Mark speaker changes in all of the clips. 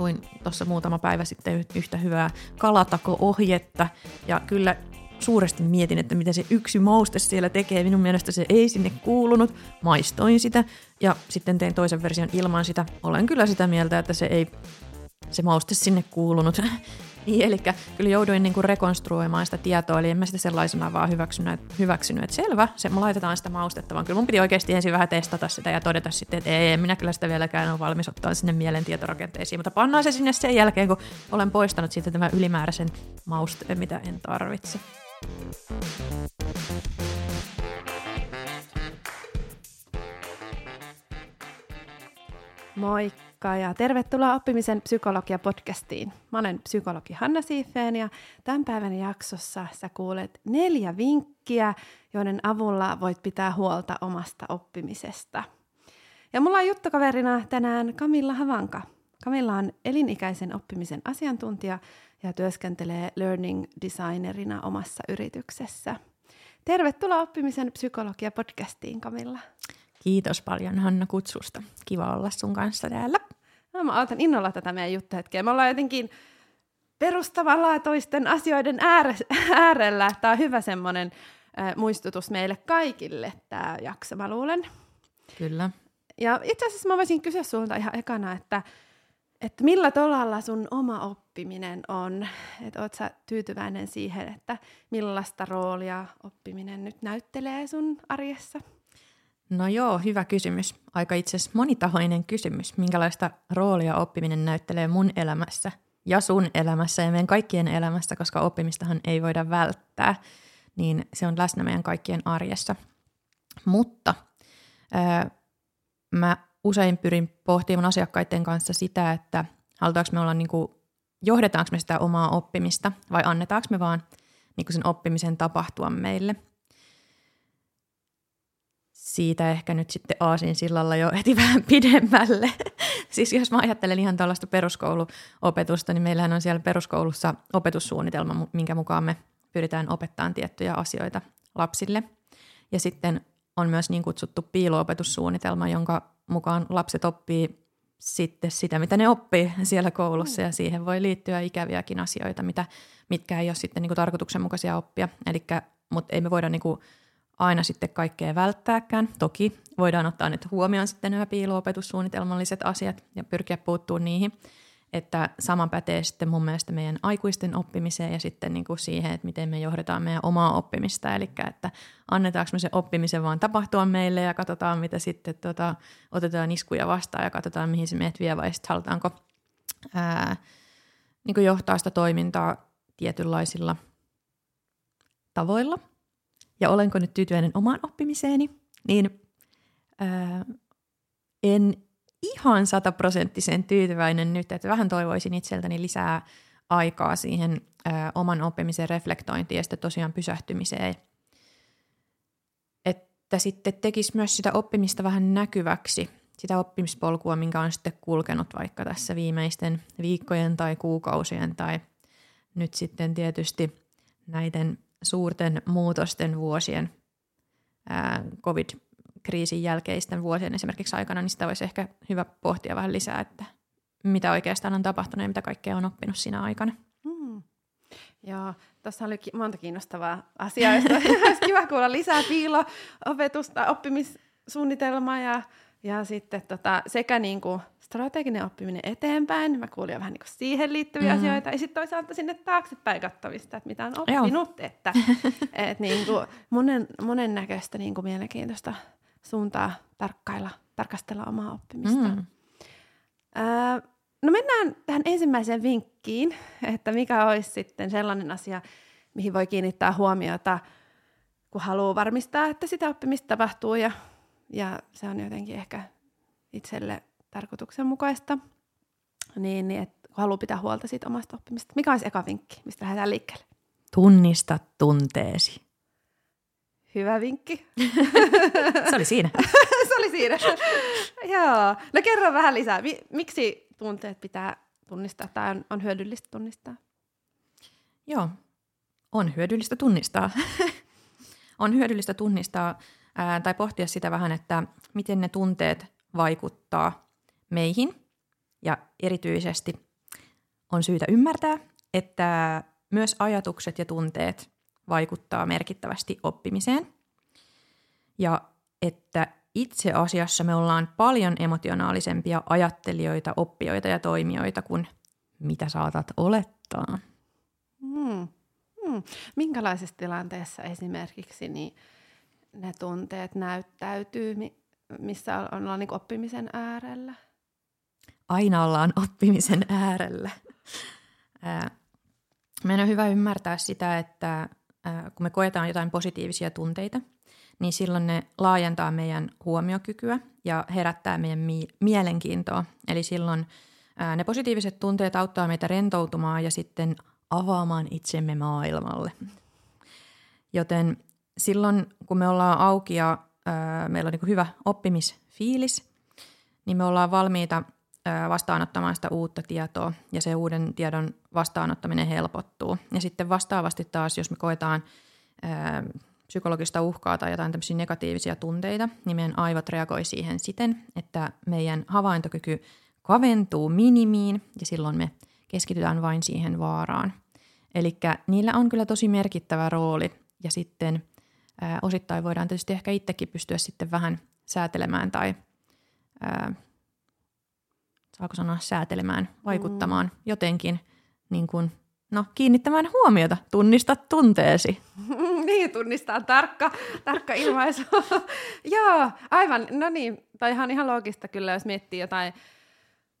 Speaker 1: luin tuossa muutama päivä sitten yhtä hyvää kalatako-ohjetta, ja kyllä suuresti mietin, että mitä se yksi mauste siellä tekee. Minun mielestä se ei sinne kuulunut. Maistoin sitä ja sitten tein toisen version ilman sitä. Olen kyllä sitä mieltä, että se ei se mauste sinne kuulunut. niin, eli kyllä jouduin niin kuin rekonstruoimaan sitä tietoa, eli en mä sitä sellaisena vaan hyväksynyt, hyväksynyt että selvä, se, me laitetaan sitä maustetta, vaan kyllä mun piti oikeasti ensin vähän testata sitä ja todeta sitten, että ei, minä kyllä sitä vieläkään ole valmis ottaa sinne mielen tietorakenteisiin, mutta pannaan se sinne sen jälkeen, kun olen poistanut sitten tämän ylimääräisen mausteen, mitä en tarvitse.
Speaker 2: Moikka ja tervetuloa oppimisen psykologia-podcastiin. Mä olen psykologi Hanna Siifeen ja tämän päivän jaksossa sä kuulet neljä vinkkiä, joiden avulla voit pitää huolta omasta oppimisesta. Ja mulla on juttukaverina tänään Kamilla Havanka. Kamilla on elinikäisen oppimisen asiantuntija ja työskentelee learning designerina omassa yrityksessä. Tervetuloa oppimisen psykologia-podcastiin, Kamilla.
Speaker 1: Kiitos paljon Hanna kutsusta. Kiva olla sun kanssa täällä.
Speaker 2: No, mä otan innolla tätä meidän juttuhetkeä. Me ollaan jotenkin perustavanlaatoisten asioiden äärellä. Tämä on hyvä semmoinen äh, muistutus meille kaikille, tämä jakso, mä luulen.
Speaker 1: Kyllä.
Speaker 2: Ja itse asiassa mä voisin kysyä sulta ihan ekana, että että millä tolalla sun oma oppiminen on, että oot sä tyytyväinen siihen, että millaista roolia oppiminen nyt näyttelee sun arjessa?
Speaker 1: No joo, hyvä kysymys. Aika itse asiassa monitahoinen kysymys. Minkälaista roolia oppiminen näyttelee mun elämässä ja sun elämässä ja meidän kaikkien elämässä, koska oppimistahan ei voida välttää, niin se on läsnä meidän kaikkien arjessa. Mutta ää, mä usein pyrin pohtimaan asiakkaiden kanssa sitä, että halutaanko me olla niin kuin, johdetaanko me sitä omaa oppimista vai annetaanko me vaan niin kuin sen oppimisen tapahtua meille. Siitä ehkä nyt sitten aasin sillalla jo heti vähän pidemmälle. siis jos mä ajattelen ihan tällaista peruskouluopetusta, niin meillähän on siellä peruskoulussa opetussuunnitelma, minkä mukaan me pyritään opettamaan tiettyjä asioita lapsille. Ja sitten on myös niin kutsuttu piiloopetussuunnitelma, jonka mukaan lapset oppii sitten sitä, mitä ne oppii siellä koulussa, ja siihen voi liittyä ikäviäkin asioita, mitä, mitkä ei ole sitten niin kuin tarkoituksenmukaisia oppia. Elikkä, mutta ei me voida niin kuin aina sitten kaikkea välttääkään. Toki voidaan ottaa nyt huomioon sitten nämä piiloopetussuunnitelmalliset asiat ja pyrkiä puuttumaan niihin – että sama pätee sitten mun mielestä meidän aikuisten oppimiseen ja sitten niin kuin siihen, että miten me johdetaan meidän omaa oppimista. Eli että annetaanko me se oppimisen vaan tapahtua meille ja katsotaan, mitä sitten tota, otetaan iskuja vastaan ja katsotaan, mihin se meidät vie vai sitten halutaanko ää, niin kuin johtaa sitä toimintaa tietynlaisilla tavoilla. Ja olenko nyt tyytyväinen omaan oppimiseeni, niin ää, en ihan sataprosenttisen tyytyväinen nyt, että vähän toivoisin itseltäni lisää aikaa siihen ö, oman oppimisen reflektointiin ja sitten tosiaan pysähtymiseen. Että sitten tekisi myös sitä oppimista vähän näkyväksi, sitä oppimispolkua, minkä on sitten kulkenut vaikka tässä viimeisten viikkojen tai kuukausien tai nyt sitten tietysti näiden suurten muutosten vuosien ää, covid kriisin jälkeisten vuosien esimerkiksi aikana, niin sitä olisi ehkä hyvä pohtia vähän lisää, että mitä oikeastaan on tapahtunut ja mitä kaikkea on oppinut siinä aikana.
Speaker 2: Mm. Joo, tuossa oli monta kiinnostavaa asiaa, josta olisi kiva kuulla lisää piilo-opetusta, oppimissuunnitelmaa ja, ja sitten tota, sekä niin kuin strateginen oppiminen eteenpäin, mä kuulin jo vähän niin siihen liittyviä mm. asioita, ja sitten toisaalta sinne taaksepäin kattavista, että mitä on oppinut, Joo. että et niin kuin monen, monen näköistä niin kuin mielenkiintoista suuntaa tarkkailla, tarkastella omaa oppimista. Mm. Öö, no mennään tähän ensimmäiseen vinkkiin, että mikä olisi sitten sellainen asia, mihin voi kiinnittää huomiota, kun haluaa varmistaa, että sitä oppimista tapahtuu ja, ja se on jotenkin ehkä itselle tarkoituksenmukaista, niin, niin että kun haluaa pitää huolta siitä omasta oppimista. Mikä olisi eka vinkki, mistä lähdetään liikkeelle?
Speaker 1: Tunnista tunteesi.
Speaker 2: Hyvä vinkki.
Speaker 1: Se oli siinä.
Speaker 2: Se oli siinä. Joo. No kerro vähän lisää. Miksi tunteet pitää tunnistaa tai on, on hyödyllistä tunnistaa?
Speaker 1: Joo, on hyödyllistä tunnistaa. on hyödyllistä tunnistaa ää, tai pohtia sitä vähän, että miten ne tunteet vaikuttaa meihin ja erityisesti on syytä ymmärtää, että myös ajatukset ja tunteet vaikuttaa merkittävästi oppimiseen. Ja että itse asiassa me ollaan paljon emotionaalisempia ajattelijoita, oppijoita ja toimijoita kuin mitä saatat olettaa.
Speaker 2: Hmm. Hmm. Minkälaisessa tilanteessa esimerkiksi niin ne tunteet näyttäytyy, missä ollaan niin oppimisen äärellä?
Speaker 1: Aina ollaan oppimisen äärellä. Meidän on hyvä ymmärtää sitä, että kun me koetaan jotain positiivisia tunteita, niin silloin ne laajentaa meidän huomiokykyä ja herättää meidän mi- mielenkiintoa. Eli silloin ne positiiviset tunteet auttaa meitä rentoutumaan ja sitten avaamaan itsemme maailmalle. Joten silloin, kun me ollaan auki ja meillä on niin hyvä oppimisfiilis, niin me ollaan valmiita vastaanottamaan sitä uutta tietoa ja se uuden tiedon vastaanottaminen helpottuu. Ja sitten vastaavasti taas, jos me koetaan psykologista uhkaa tai jotain tämmöisiä negatiivisia tunteita, niin meidän aivot reagoi siihen siten, että meidän havaintokyky kaventuu minimiin ja silloin me keskitytään vain siihen vaaraan. Eli niillä on kyllä tosi merkittävä rooli ja sitten osittain voidaan tietysti ehkä itsekin pystyä sitten vähän säätelemään tai saako sanoa säätelemään, vaikuttamaan mm. jotenkin niin kuin, no, kiinnittämään huomiota, tunnista tunteesi.
Speaker 2: niin, tunnistaa tarkka, tarkka ilmaisu. Joo, aivan, no niin, tai ihan, ihan loogista kyllä, jos miettii jotain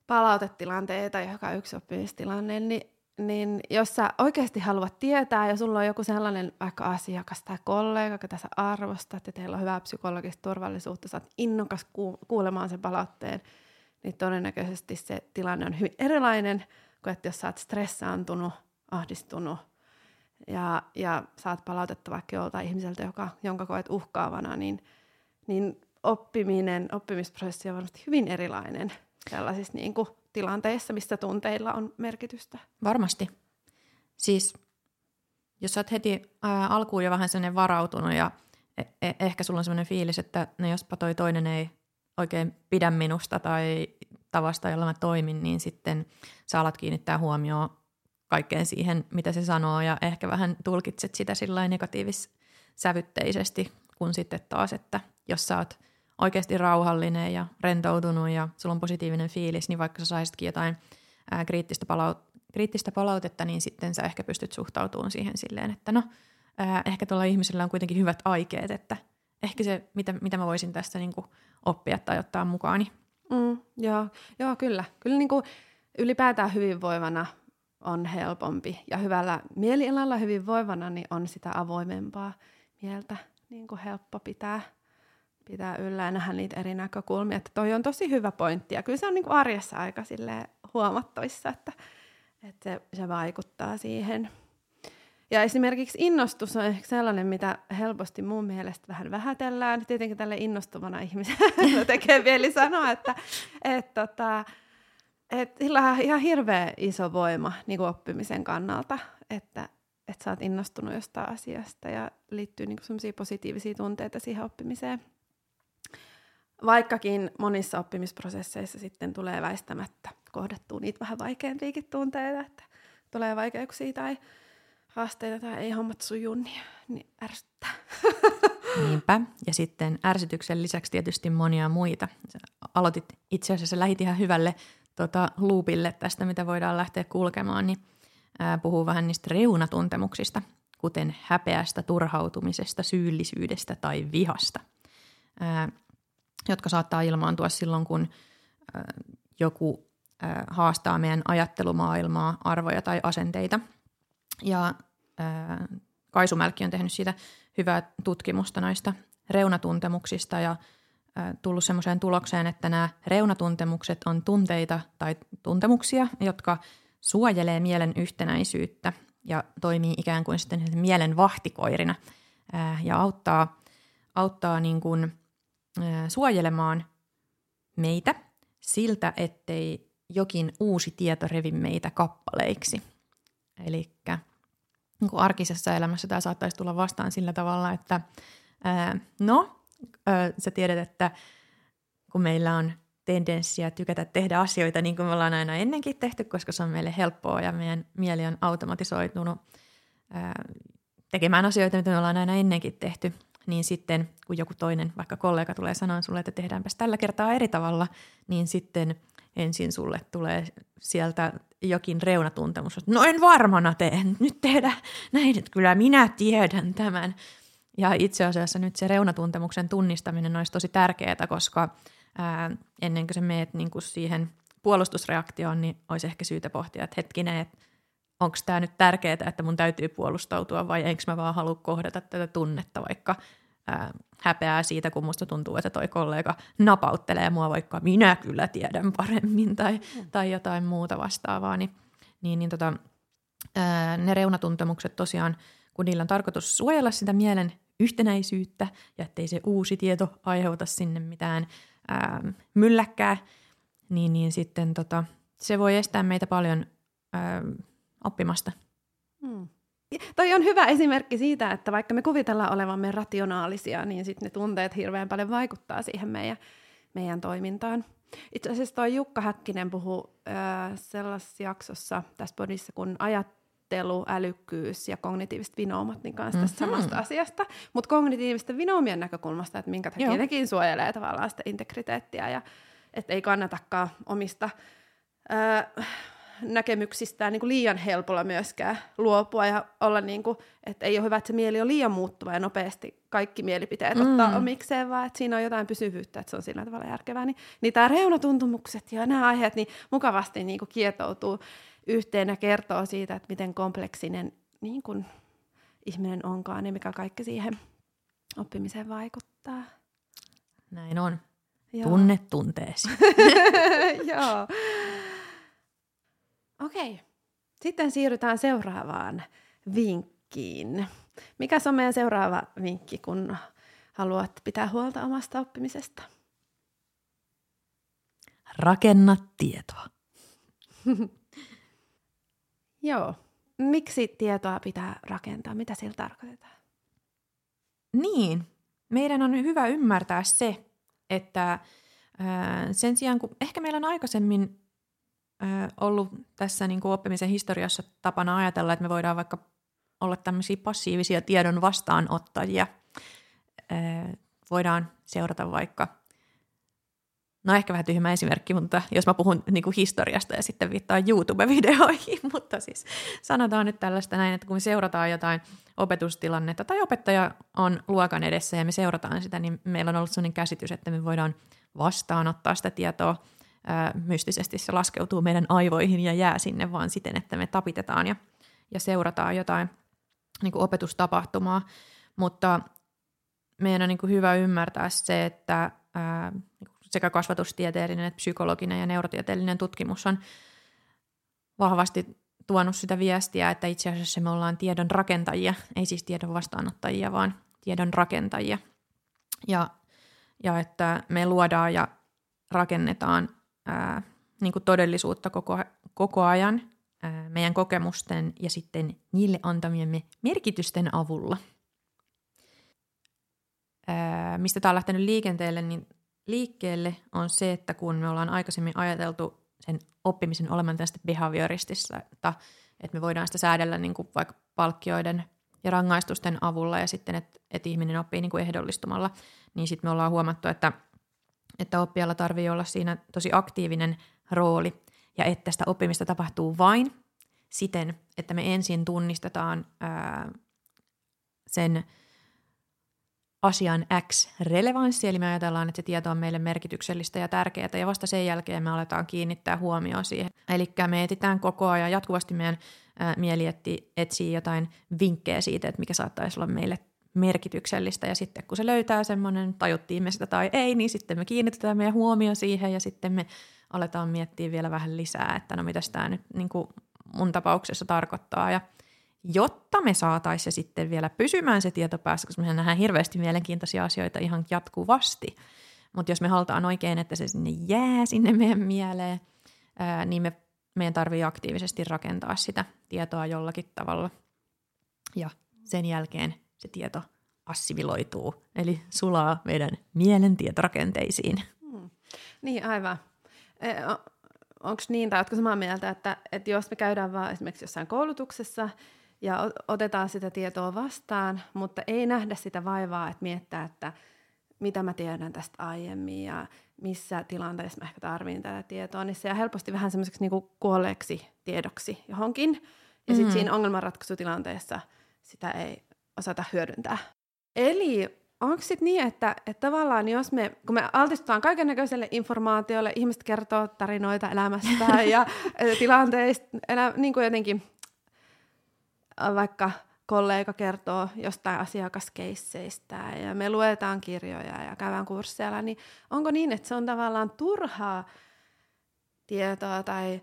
Speaker 2: palautetilanteita, joka on yksi oppimistilanne, niin, niin jos sä oikeasti haluat tietää ja sulla on joku sellainen vaikka asiakas tai kollega, joka tässä arvostaa, että teillä on hyvää psykologista turvallisuutta, sä oot innokas kuulemaan sen palautteen, niin todennäköisesti se tilanne on hyvin erilainen kuin että jos sä oot stressaantunut, ahdistunut ja, ja saat palautetta vaikka joltain ihmiseltä, joka, jonka koet uhkaavana, niin, niin oppiminen, oppimisprosessi on varmasti hyvin erilainen sellaisissa niin kuin tilanteissa, missä tunteilla on merkitystä.
Speaker 1: Varmasti. Siis jos sä oot heti ää, alkuun jo vähän sellainen varautunut ja e- e- ehkä sulla on sellainen fiilis, että no jospa toi toinen ei oikein pidä minusta tai tavasta, jolla mä toimin, niin sitten sä alat kiinnittää huomioon kaikkeen siihen, mitä se sanoo ja ehkä vähän tulkitset sitä sillä negatiivis-sävytteisesti, kun sitten taas, että jos sä oot oikeasti rauhallinen ja rentoutunut ja sulla on positiivinen fiilis, niin vaikka sä saisitkin jotain ää, kriittistä, palaut- kriittistä palautetta, niin sitten sä ehkä pystyt suhtautumaan siihen silleen, että no, ää, ehkä tuolla ihmisellä on kuitenkin hyvät aikeet, että ehkä se, mitä, mitä mä voisin tästä niin kuin oppia tai ottaa mukaani.
Speaker 2: Mm, joo, joo, kyllä. Kyllä niin kuin ylipäätään hyvinvoivana on helpompi ja hyvällä mielialalla hyvinvoivana niin on sitä avoimempaa mieltä niin kuin helppo pitää, pitää yllä ja nähdä niitä eri näkökulmia. Että toi on tosi hyvä pointti ja kyllä se on niin kuin arjessa aika huomattavissa, että, että se, se vaikuttaa siihen. Ja esimerkiksi innostus on ehkä sellainen, mitä helposti mun mielestä vähän vähätellään. Tietenkin tälle innostuvana ihmisenä tekee vielä sanoa, että et, tota, et sillä on ihan hirveä iso voima niin kuin oppimisen kannalta, että et sä oot innostunut jostain asiasta ja liittyy niin semmoisia positiivisia tunteita siihen oppimiseen. Vaikkakin monissa oppimisprosesseissa sitten tulee väistämättä kohdattua niitä vähän vaikeampiakin tunteita, että tulee vaikeuksia tai haasteita tai ei hommat sujuu, niin, niin ärsyttää.
Speaker 1: Niinpä. Ja sitten ärsytyksen lisäksi tietysti monia muita. Sä aloitit itse asiassa, lähit ihan hyvälle tota, loopille tästä, mitä voidaan lähteä kulkemaan, niin ää, puhuu vähän niistä reunatuntemuksista, kuten häpeästä, turhautumisesta, syyllisyydestä tai vihasta, ää, jotka saattaa ilmaantua silloin, kun ää, joku ää, haastaa meidän ajattelumaailmaa, arvoja tai asenteita – ja ää, Kaisu Mälkki on tehnyt siitä hyvää tutkimusta noista reunatuntemuksista ja ää, tullut semmoiseen tulokseen, että nämä reunatuntemukset on tunteita tai tuntemuksia, jotka suojelee mielen yhtenäisyyttä ja toimii ikään kuin sitten mielen vahtikoirina ää, ja auttaa, auttaa niin kuin, ää, suojelemaan meitä siltä, ettei jokin uusi tieto revi meitä kappaleiksi. Eli niin kuin arkisessa elämässä tämä saattaisi tulla vastaan sillä tavalla, että ää, no, ää, sä tiedät, että kun meillä on tendenssiä tykätä tehdä asioita niin kuin me ollaan aina ennenkin tehty, koska se on meille helppoa ja meidän mieli on automatisoitunut ää, tekemään asioita, mitä me ollaan aina ennenkin tehty, niin sitten kun joku toinen, vaikka kollega tulee sanoa sulle, että tehdäänpäs tällä kertaa eri tavalla, niin sitten ensin sulle tulee sieltä jokin reunatuntemus, että no en varmana tee, nyt tehdä näin, että kyllä minä tiedän tämän. Ja itse asiassa nyt se reunatuntemuksen tunnistaminen olisi tosi tärkeää, koska ää, ennen kuin sä meet niin kuin siihen puolustusreaktioon, niin olisi ehkä syytä pohtia, että hetkinen, että onko tämä nyt tärkeää, että mun täytyy puolustautua vai enkö mä vaan halua kohdata tätä tunnetta, vaikka ää, häpeää siitä, kun musta tuntuu, että toi kollega napauttelee mua, vaikka minä kyllä tiedän paremmin tai, tai jotain muuta vastaavaa, niin, niin, niin tota, ne reunatuntemukset tosiaan, kun niillä on tarkoitus suojella sitä mielen yhtenäisyyttä ja ettei se uusi tieto aiheuta sinne mitään ää, mylläkkää, niin, niin sitten tota, se voi estää meitä paljon ää, oppimasta. Hmm.
Speaker 2: Toi on hyvä esimerkki siitä, että vaikka me kuvitellaan olevamme rationaalisia, niin sitten ne tunteet hirveän paljon vaikuttaa siihen meidän, meidän toimintaan. Itse asiassa toi Jukka Häkkinen puhuu äh, sellaisessa jaksossa tässä podissa, kun ajattelu, älykkyys ja kognitiiviset vinoumat niin kanssa tästä mm-hmm. samasta asiasta. Mutta kognitiivisten vinoumien näkökulmasta, että minkä takia nekin suojelee tavallaan sitä integriteettiä ja että ei kannatakaan omista äh, näkemyksistään niin kuin liian helpolla myöskään luopua ja olla niin kuin, että ei ole hyvä, että se mieli on liian muuttuva ja nopeasti kaikki mielipiteet mm. ottaa omikseen, vaan että siinä on jotain pysyvyyttä, että se on sillä tavalla järkevää. Niin, niin tämä reunatuntumukset ja nämä aiheet niin mukavasti niin kuin kietoutuu yhteen ja kertoo siitä, että miten kompleksinen niin kuin ihminen onkaan ja mikä kaikki siihen oppimiseen vaikuttaa.
Speaker 1: Näin on. Joo. Tunne tunteesi.
Speaker 2: Joo. Okei. Sitten siirrytään seuraavaan vinkkiin. Mikä on meidän seuraava vinkki, kun haluat pitää huolta omasta oppimisesta?
Speaker 1: Rakenna tietoa.
Speaker 2: Joo. Miksi tietoa pitää rakentaa? Mitä sillä tarkoitetaan?
Speaker 1: Niin. Meidän on hyvä ymmärtää se, että sen sijaan kun ehkä meillä on aikaisemmin ollut tässä niin kuin oppimisen historiassa tapana ajatella, että me voidaan vaikka olla tämmöisiä passiivisia tiedon vastaanottajia. voidaan seurata vaikka, no ehkä vähän tyhmä esimerkki, mutta jos mä puhun niin kuin historiasta ja sitten viittaan YouTube-videoihin, mutta siis sanotaan nyt tällaista näin, että kun me seurataan jotain opetustilannetta tai opettaja on luokan edessä ja me seurataan sitä, niin meillä on ollut sellainen käsitys, että me voidaan vastaanottaa sitä tietoa – mystisesti se laskeutuu meidän aivoihin ja jää sinne vaan siten, että me tapitetaan ja, ja seurataan jotain niin kuin opetustapahtumaa. Mutta meidän on niin kuin hyvä ymmärtää se, että ää, sekä kasvatustieteellinen että psykologinen ja neurotieteellinen tutkimus on vahvasti tuonut sitä viestiä, että itse asiassa me ollaan tiedon rakentajia, ei siis tiedon vastaanottajia, vaan tiedon rakentajia. Ja, ja että me luodaan ja rakennetaan ää, niin kuin todellisuutta koko, koko ajan ää, meidän kokemusten ja sitten niille antamiemme merkitysten avulla. Ää, mistä tämä on lähtenyt liikenteelle, niin liikkeelle on se, että kun me ollaan aikaisemmin ajateltu sen oppimisen olevan tästä behavioristissa, että, me voidaan sitä säädellä niin kuin vaikka palkkioiden ja rangaistusten avulla ja sitten, että, että ihminen oppii niin kuin ehdollistumalla, niin sitten me ollaan huomattu, että – että oppijalla tarvii olla siinä tosi aktiivinen rooli ja että sitä oppimista tapahtuu vain siten, että me ensin tunnistetaan ää, sen asian X relevanssi, eli me ajatellaan, että se tieto on meille merkityksellistä ja tärkeää, ja vasta sen jälkeen me aletaan kiinnittää huomioon siihen. Eli me etitään koko ajan, jatkuvasti meidän ää, mieli etsii jotain vinkkejä siitä, että mikä saattaisi olla meille merkityksellistä ja sitten kun se löytää semmoinen, tajuttiin me sitä tai ei, niin sitten me kiinnitetään meidän huomio siihen ja sitten me aletaan miettiä vielä vähän lisää, että no mitä tämä nyt niin kuin mun tapauksessa tarkoittaa ja jotta me saataisiin sitten vielä pysymään se tieto päässä, koska me nähdään hirveästi mielenkiintoisia asioita ihan jatkuvasti, mutta jos me halutaan oikein, että se sinne jää sinne meidän mieleen, ää, niin me, meidän tarvii aktiivisesti rakentaa sitä tietoa jollakin tavalla. Ja sen jälkeen se tieto assimiloituu, eli sulaa meidän mielen tietorakenteisiin. Hmm.
Speaker 2: Niin, aivan. E, Onko niin, tai oletko samaa mieltä, että, että jos me käydään vaan esimerkiksi jossain koulutuksessa ja otetaan sitä tietoa vastaan, mutta ei nähdä sitä vaivaa, että miettää, että mitä mä tiedän tästä aiemmin ja missä tilanteessa mä ehkä tarvitsen tätä tietoa, niin se jää helposti vähän semmoiseksi niin kuolleeksi tiedoksi johonkin. Ja sitten mm-hmm. siinä ongelmanratkaisutilanteessa sitä ei osata hyödyntää. Eli onko sitten niin, että, että tavallaan jos me, kun me altistutaan kaiken näköiselle informaatiolle, ihmiset kertoo tarinoita elämästään ja tilanteista, elä, niin kuin jotenkin vaikka kollega kertoo jostain asiakaskeisseistä ja me luetaan kirjoja ja käydään kursseilla, niin onko niin, että se on tavallaan turhaa tietoa tai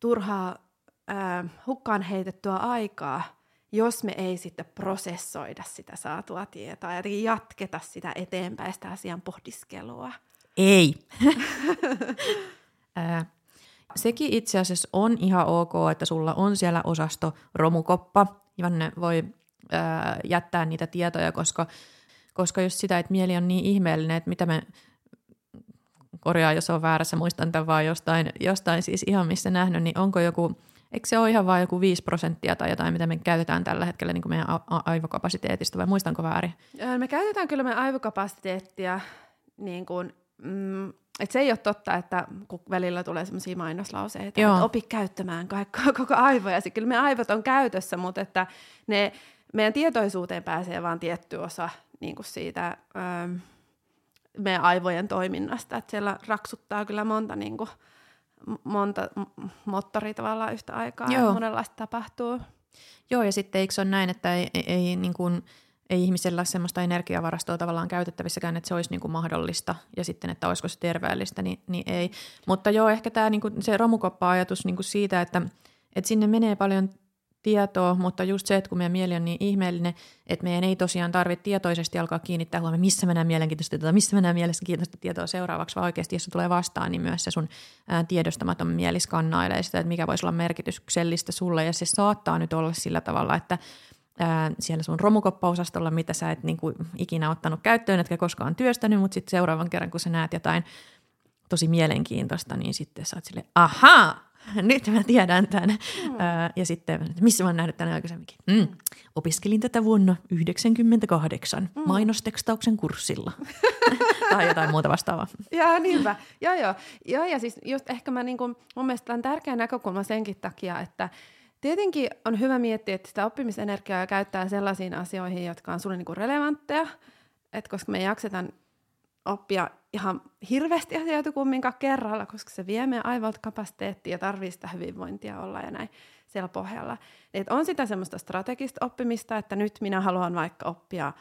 Speaker 2: turhaa ää, hukkaan heitettyä aikaa, jos me ei sitten prosessoida sitä saatua tietoa ja jatketa sitä eteenpäin sitä asian pohdiskelua?
Speaker 1: Ei. sekin itse asiassa on ihan ok, että sulla on siellä osasto romukoppa, jonne voi ää, jättää niitä tietoja, koska, koska jos sitä, että mieli on niin ihmeellinen, että mitä me korjaa, jos on väärässä, muistan tämän vaan jostain, jostain siis ihan missä nähnyt, niin onko joku, eikö se ole ihan vain joku 5 prosenttia tai jotain, mitä me käytetään tällä hetkellä niin kuin meidän a- aivokapasiteetista, vai muistanko väärin?
Speaker 2: Me käytetään kyllä meidän aivokapasiteettia niin kuin, mm, et se ei ole totta, että kun välillä tulee sellaisia mainoslauseita, Joo. että opi käyttämään kaikkea, koko aivoja. Kyllä me aivot on käytössä, mutta että ne, meidän tietoisuuteen pääsee vain tietty osa niin kuin siitä ähm, meidän aivojen toiminnasta. Että siellä raksuttaa kyllä monta, niin kuin, monta moottoria tavallaan yhtä aikaa Joo. ja monenlaista tapahtuu.
Speaker 1: Joo, ja sitten eikö se ole näin, että ei, ei, ei niin kuin – ei ihmisellä ole sellaista energiavarastoa tavallaan käytettävissäkään, että se olisi niin kuin mahdollista ja sitten, että olisiko se terveellistä, niin, niin ei. Mutta joo, ehkä tämä niin kuin se romukoppa-ajatus niin kuin siitä, että, että sinne menee paljon tietoa, mutta just se, että kun meidän mieli on niin ihmeellinen, että meidän ei tosiaan tarvitse tietoisesti alkaa kiinnittää huomioon, missä mennään mielenkiintoista tietoa, missä mennään mielenkiintoista tietoa seuraavaksi, vaan oikeasti jos se tulee vastaan, niin myös se sun tiedostamaton mieli skannailee sitä, että mikä voisi olla merkityksellistä sulle, ja se saattaa nyt olla sillä tavalla, että siellä sun romukoppaosastolla, mitä sä et niin kuin, ikinä ottanut käyttöön, etkä koskaan työstänyt, mutta sitten seuraavan kerran, kun sä näet jotain tosi mielenkiintoista, niin sitten sä oot sille, ahaa, nyt mä tiedän tämän. Mm. Ja sitten, missä mä oon nähnyt tänne aikaisemminkin? Mm. Opiskelin tätä vuonna 1998 mm. mainostekstauksen kurssilla. tai jotain muuta vastaavaa.
Speaker 2: Joo, niinpä. Joo, joo. joo ja siis just ehkä mä niin kuin, mun mielestä on tärkeä näkökulma senkin takia, että Tietenkin on hyvä miettiä, että sitä oppimisenergiaa käyttää sellaisiin asioihin, jotka on sulle niinku relevantteja, että koska me jaksetaan oppia ihan hirveästi asioita kumminkaan kerralla, koska se vie meidän aivolta kapasiteettia ja tarvii sitä hyvinvointia olla ja näin siellä pohjalla. Et on sitä semmoista strategista oppimista, että nyt minä haluan vaikka oppia,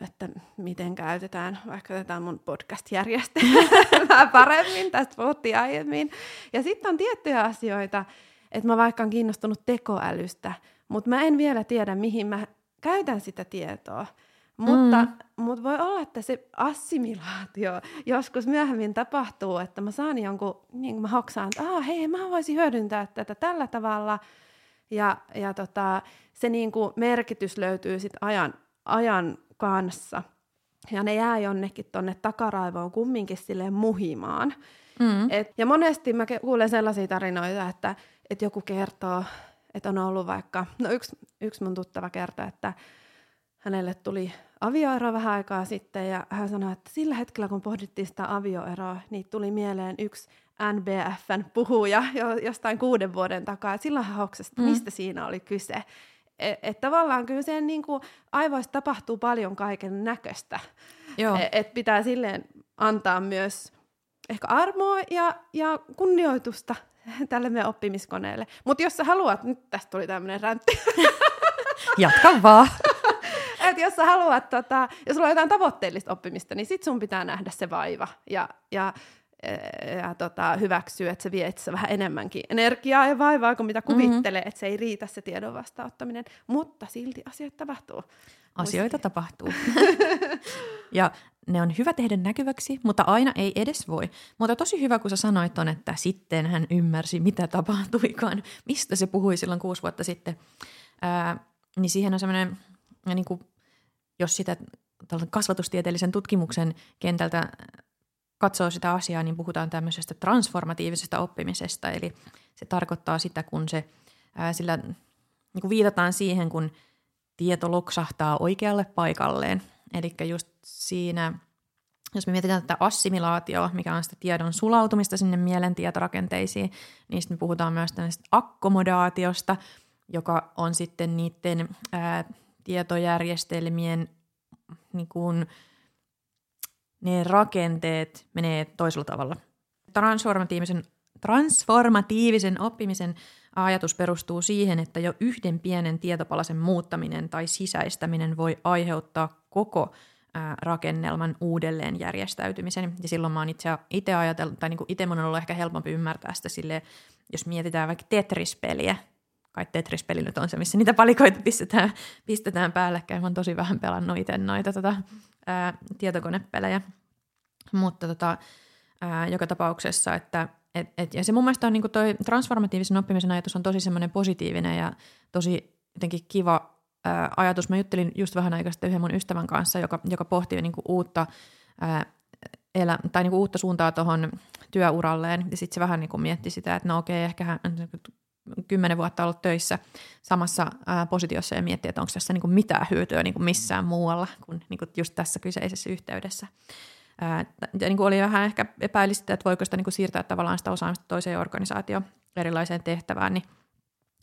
Speaker 2: että miten käytetään vaikka tätä mun podcast-järjestelmää paremmin, tästä puhuttiin aiemmin. Ja sitten on tiettyjä asioita, että mä vaikka on kiinnostunut tekoälystä, mutta mä en vielä tiedä, mihin mä käytän sitä tietoa. Mutta, mm. mutta voi olla, että se assimilaatio joskus myöhemmin tapahtuu, että mä saan jonkun, niin kuin mä hoksaan, että ah, hei, mä voisin hyödyntää tätä tällä tavalla. Ja, ja tota, se niin kuin merkitys löytyy sit ajan, ajan kanssa. Ja ne jää jonnekin tonne takaraivoon kumminkin silleen muhimaan. Mm. Et, ja monesti mä kuulen sellaisia tarinoita, että että joku kertoo, että on ollut vaikka, no yksi, yksi mun tuttava kertoo, että hänelle tuli avioero vähän aikaa sitten ja hän sanoi, että sillä hetkellä kun pohdittiin sitä avioeroa, niin tuli mieleen yksi NBFn puhuja jo, jostain kuuden vuoden takaa. Et silloin hän hoksasi, mm. mistä siinä oli kyse. Että et tavallaan kyllä sen niin kuin, aivoissa tapahtuu paljon kaiken näköistä. Että et pitää silleen antaa myös ehkä armoa ja, ja kunnioitusta tälle meidän oppimiskoneelle. Mutta jos sä haluat, nyt tästä tuli tämmöinen räntti.
Speaker 1: Jatka vaan.
Speaker 2: Et jos sä haluat, tota, jos sulla on jotain tavoitteellista oppimista, niin sit sun pitää nähdä se vaiva ja, ja, ja tota, hyväksyä, että se vie itse vähän enemmänkin energiaa ja vaivaa kuin mitä kuvittelee, mm-hmm. että se ei riitä se tiedon vastaanottaminen, mutta silti asioita tapahtuu.
Speaker 1: Asioita Muisti. tapahtuu. ja ne on hyvä tehdä näkyväksi, mutta aina ei edes voi. Mutta tosi hyvä, kun sä sanoit on, että sitten hän ymmärsi, mitä tapahtuikaan, mistä se puhui silloin kuusi vuotta sitten. Ää, niin siihen on semmoinen, niin kuin, jos sitä kasvatustieteellisen tutkimuksen kentältä katsoo sitä asiaa, niin puhutaan tämmöisestä transformatiivisesta oppimisesta, eli se tarkoittaa sitä, kun se ää, sillä niin kuin viitataan siihen, kun tieto loksahtaa oikealle paikalleen. Eli just siinä, jos me mietitään tätä assimilaatioa, mikä on sitä tiedon sulautumista sinne mielen tietorakenteisiin, niin sitten me puhutaan myös tästä akkomodaatiosta, joka on sitten niiden ää, tietojärjestelmien niin kuin, ne rakenteet menee toisella tavalla. Transformatiivisen, transformatiivisen oppimisen ajatus perustuu siihen, että jo yhden pienen tietopalasen muuttaminen tai sisäistäminen voi aiheuttaa koko rakennelman uudelleen järjestäytymisen. Ja silloin mä oon itse, itse ajatellut, tai niin itse mun on ollut ehkä helpompi ymmärtää sitä sille, jos mietitään vaikka Tetris-peliä, kai Tetris-peli nyt on se, missä niitä palikoita pistetään, pistetään päällekkäin. Mä oon tosi vähän pelannut itse noita tota, ää, tietokonepelejä. Mutta tota, ää, joka tapauksessa, että et, et, ja se mun mielestä on niin toi transformatiivisen oppimisen ajatus on tosi semmoinen positiivinen ja tosi jotenkin kiva ää, ajatus. Mä juttelin just vähän aikaa sitten yhden mun ystävän kanssa, joka, joka pohti niin uutta, ää, elä, tai niin uutta suuntaa tuohon työuralleen. Ja sitten se vähän niin mietti sitä, että no okei, ehkä hän kymmenen vuotta ollut töissä samassa ää, positiossa ja miettii, että onko tässä niin kuin mitään hyötyä niin kuin missään muualla kuin, niin kuin just tässä kyseisessä yhteydessä. Ää, ja niin kuin oli vähän ehkä epäili sitä, että voiko sitä niin kuin siirtää tavallaan sitä osaamista toiseen organisaatioon erilaiseen tehtävään, niin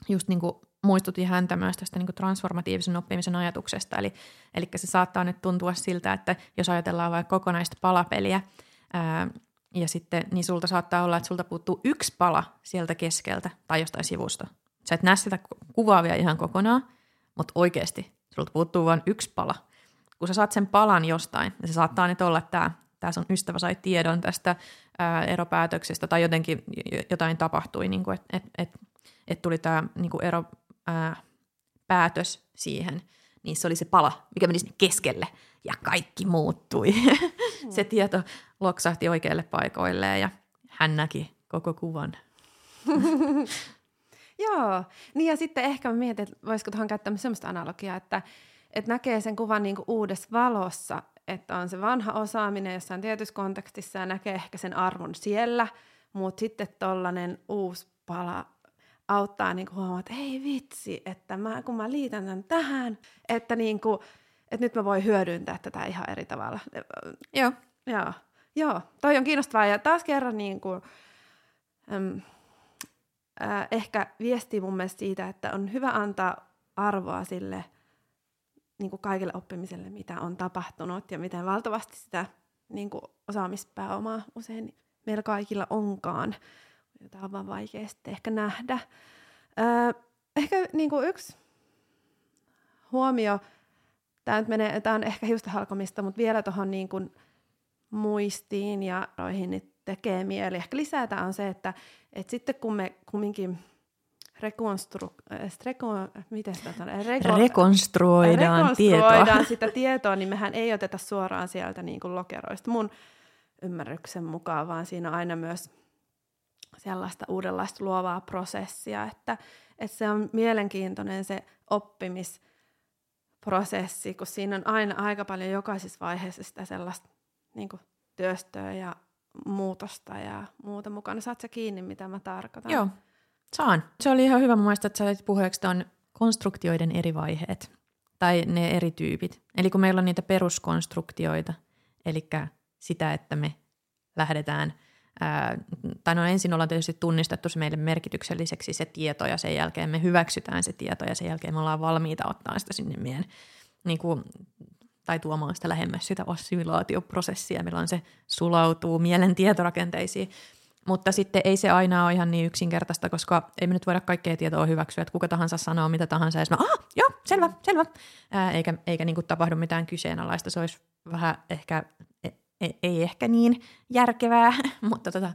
Speaker 1: just niin kuin muistutin häntä myös tästä niin transformatiivisen oppimisen ajatuksesta. Eli, eli se saattaa nyt tuntua siltä, että jos ajatellaan vaikka kokonaista palapeliä, ää, ja sitten niin sulta saattaa olla, että sulta puuttuu yksi pala sieltä keskeltä tai jostain sivusta. Sä et näe sitä kuvaa vielä ihan kokonaan, mutta oikeasti sulta puuttuu vain yksi pala. Kun sä saat sen palan jostain, ja se saattaa nyt olla, että tämä, sun ystävä sai tiedon tästä ää, eropäätöksestä tai jotenkin jotain tapahtui, niin että et, et, et tuli tämä niin ero, ää, päätös siihen, niin se oli se pala, mikä meni sinne keskelle ja kaikki muuttui. Mm. se tieto loksahti oikeille paikoilleen ja hän näki koko kuvan.
Speaker 2: Joo, niin ja sitten ehkä mä mietin, että voisiko tuohon käyttää sellaista analogiaa, että, että näkee sen kuvan niin kuin uudessa valossa, että on se vanha osaaminen jossain tietyssä kontekstissa ja näkee ehkä sen arvon siellä, mutta sitten tuollainen uusi pala auttaa niin huomaamaan, että ei vitsi, että mä, kun mä liitän tämän tähän, että, niin kuin, että nyt mä voin hyödyntää tätä ihan eri tavalla.
Speaker 1: Joo.
Speaker 2: Joo, joo toi on kiinnostavaa ja taas kerran niin kuin, äm, äh, ehkä viesti mun mielestä siitä, että on hyvä antaa arvoa sille niin kuin kaikille oppimiselle, mitä on tapahtunut ja miten valtavasti sitä niin kuin osaamispääomaa usein meillä kaikilla onkaan jota on vaan vaikea sitten ehkä nähdä. Öö, ehkä niin kuin yksi huomio, tämä, nyt menee, tämä on ehkä hiusta halkomista, mutta vielä tuohon niin kuin muistiin ja roihin niin tekee mieli. Ehkä lisätä on se, että, että sitten kun me kumminkin rekonstru, reko, miten sitä
Speaker 1: Reko, rekonstruoidaan, rekonstruoidaan tietoa.
Speaker 2: sitä tietoa, niin mehän ei oteta suoraan sieltä niin kuin lokeroista mun ymmärryksen mukaan, vaan siinä on aina myös sellaista uudenlaista luovaa prosessia, että, että se on mielenkiintoinen se oppimisprosessi, kun siinä on aina aika paljon jokaisessa vaiheessa sitä sellaista niin kuin työstöä ja muutosta ja muuta mukana. Saat sä kiinni, mitä mä tarkoitan?
Speaker 1: Joo, saan. Se oli ihan hyvä mun mielestä, että sä olet puheeksi tuon konstruktioiden eri vaiheet tai ne eri tyypit. Eli kun meillä on niitä peruskonstruktioita, eli sitä, että me lähdetään – Tai no ensin ollaan tietysti tunnistettu se meille merkitykselliseksi se tieto ja sen jälkeen me hyväksytään se tieto ja sen jälkeen me ollaan valmiita ottaa sitä sinne meidän niin kuin, tai tuomaan sitä lähemmäs sitä assimilaatioprosessia, milloin se sulautuu mielen tietorakenteisiin. Mutta sitten ei se aina ole ihan niin yksinkertaista, koska ei me nyt voida kaikkea tietoa hyväksyä, että kuka tahansa sanoo mitä tahansa, ja mä, ah, joo, selvä, selvä, ää, eikä, eikä niin kuin tapahdu mitään kyseenalaista. Se olisi vähän ehkä ei, ei ehkä niin järkevää, mutta tota,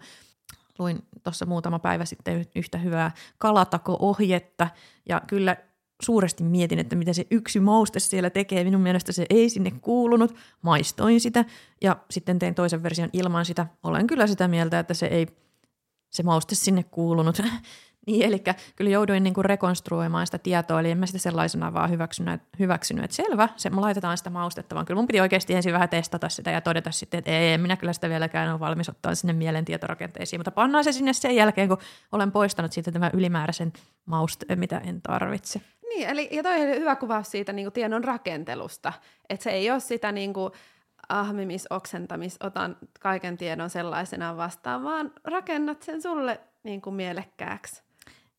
Speaker 1: luin tuossa muutama päivä sitten yhtä hyvää kalatako-ohjetta, ja kyllä suuresti mietin, että mitä se yksi mauste siellä tekee. Minun mielestä se ei sinne kuulunut. Maistoin sitä ja sitten tein toisen version ilman sitä. Olen kyllä sitä mieltä, että se ei se mauste sinne kuulunut. Niin, eli kyllä jouduin niin kuin rekonstruoimaan sitä tietoa, eli en mä sitä sellaisena vaan hyväksynyt, hyväksynyt että selvä, se, me laitetaan sitä maustetta, vaan kyllä mun piti oikeasti ensin vähän testata sitä ja todeta sitten, että ei, minä kyllä sitä vieläkään ole valmis ottaa sinne mielen tietorakenteisiin, mutta pannaan se sinne sen jälkeen, kun olen poistanut siitä tämän ylimääräisen mausteen, mitä en tarvitse.
Speaker 2: Niin, eli ja toi oli hyvä kuvaus siitä niin kuin tiedon rakentelusta, että se ei ole sitä niin kuin, ahmimis, oksentamis, otan kaiken tiedon sellaisena vastaan, vaan rakennat sen sulle niin kuin mielekkääksi.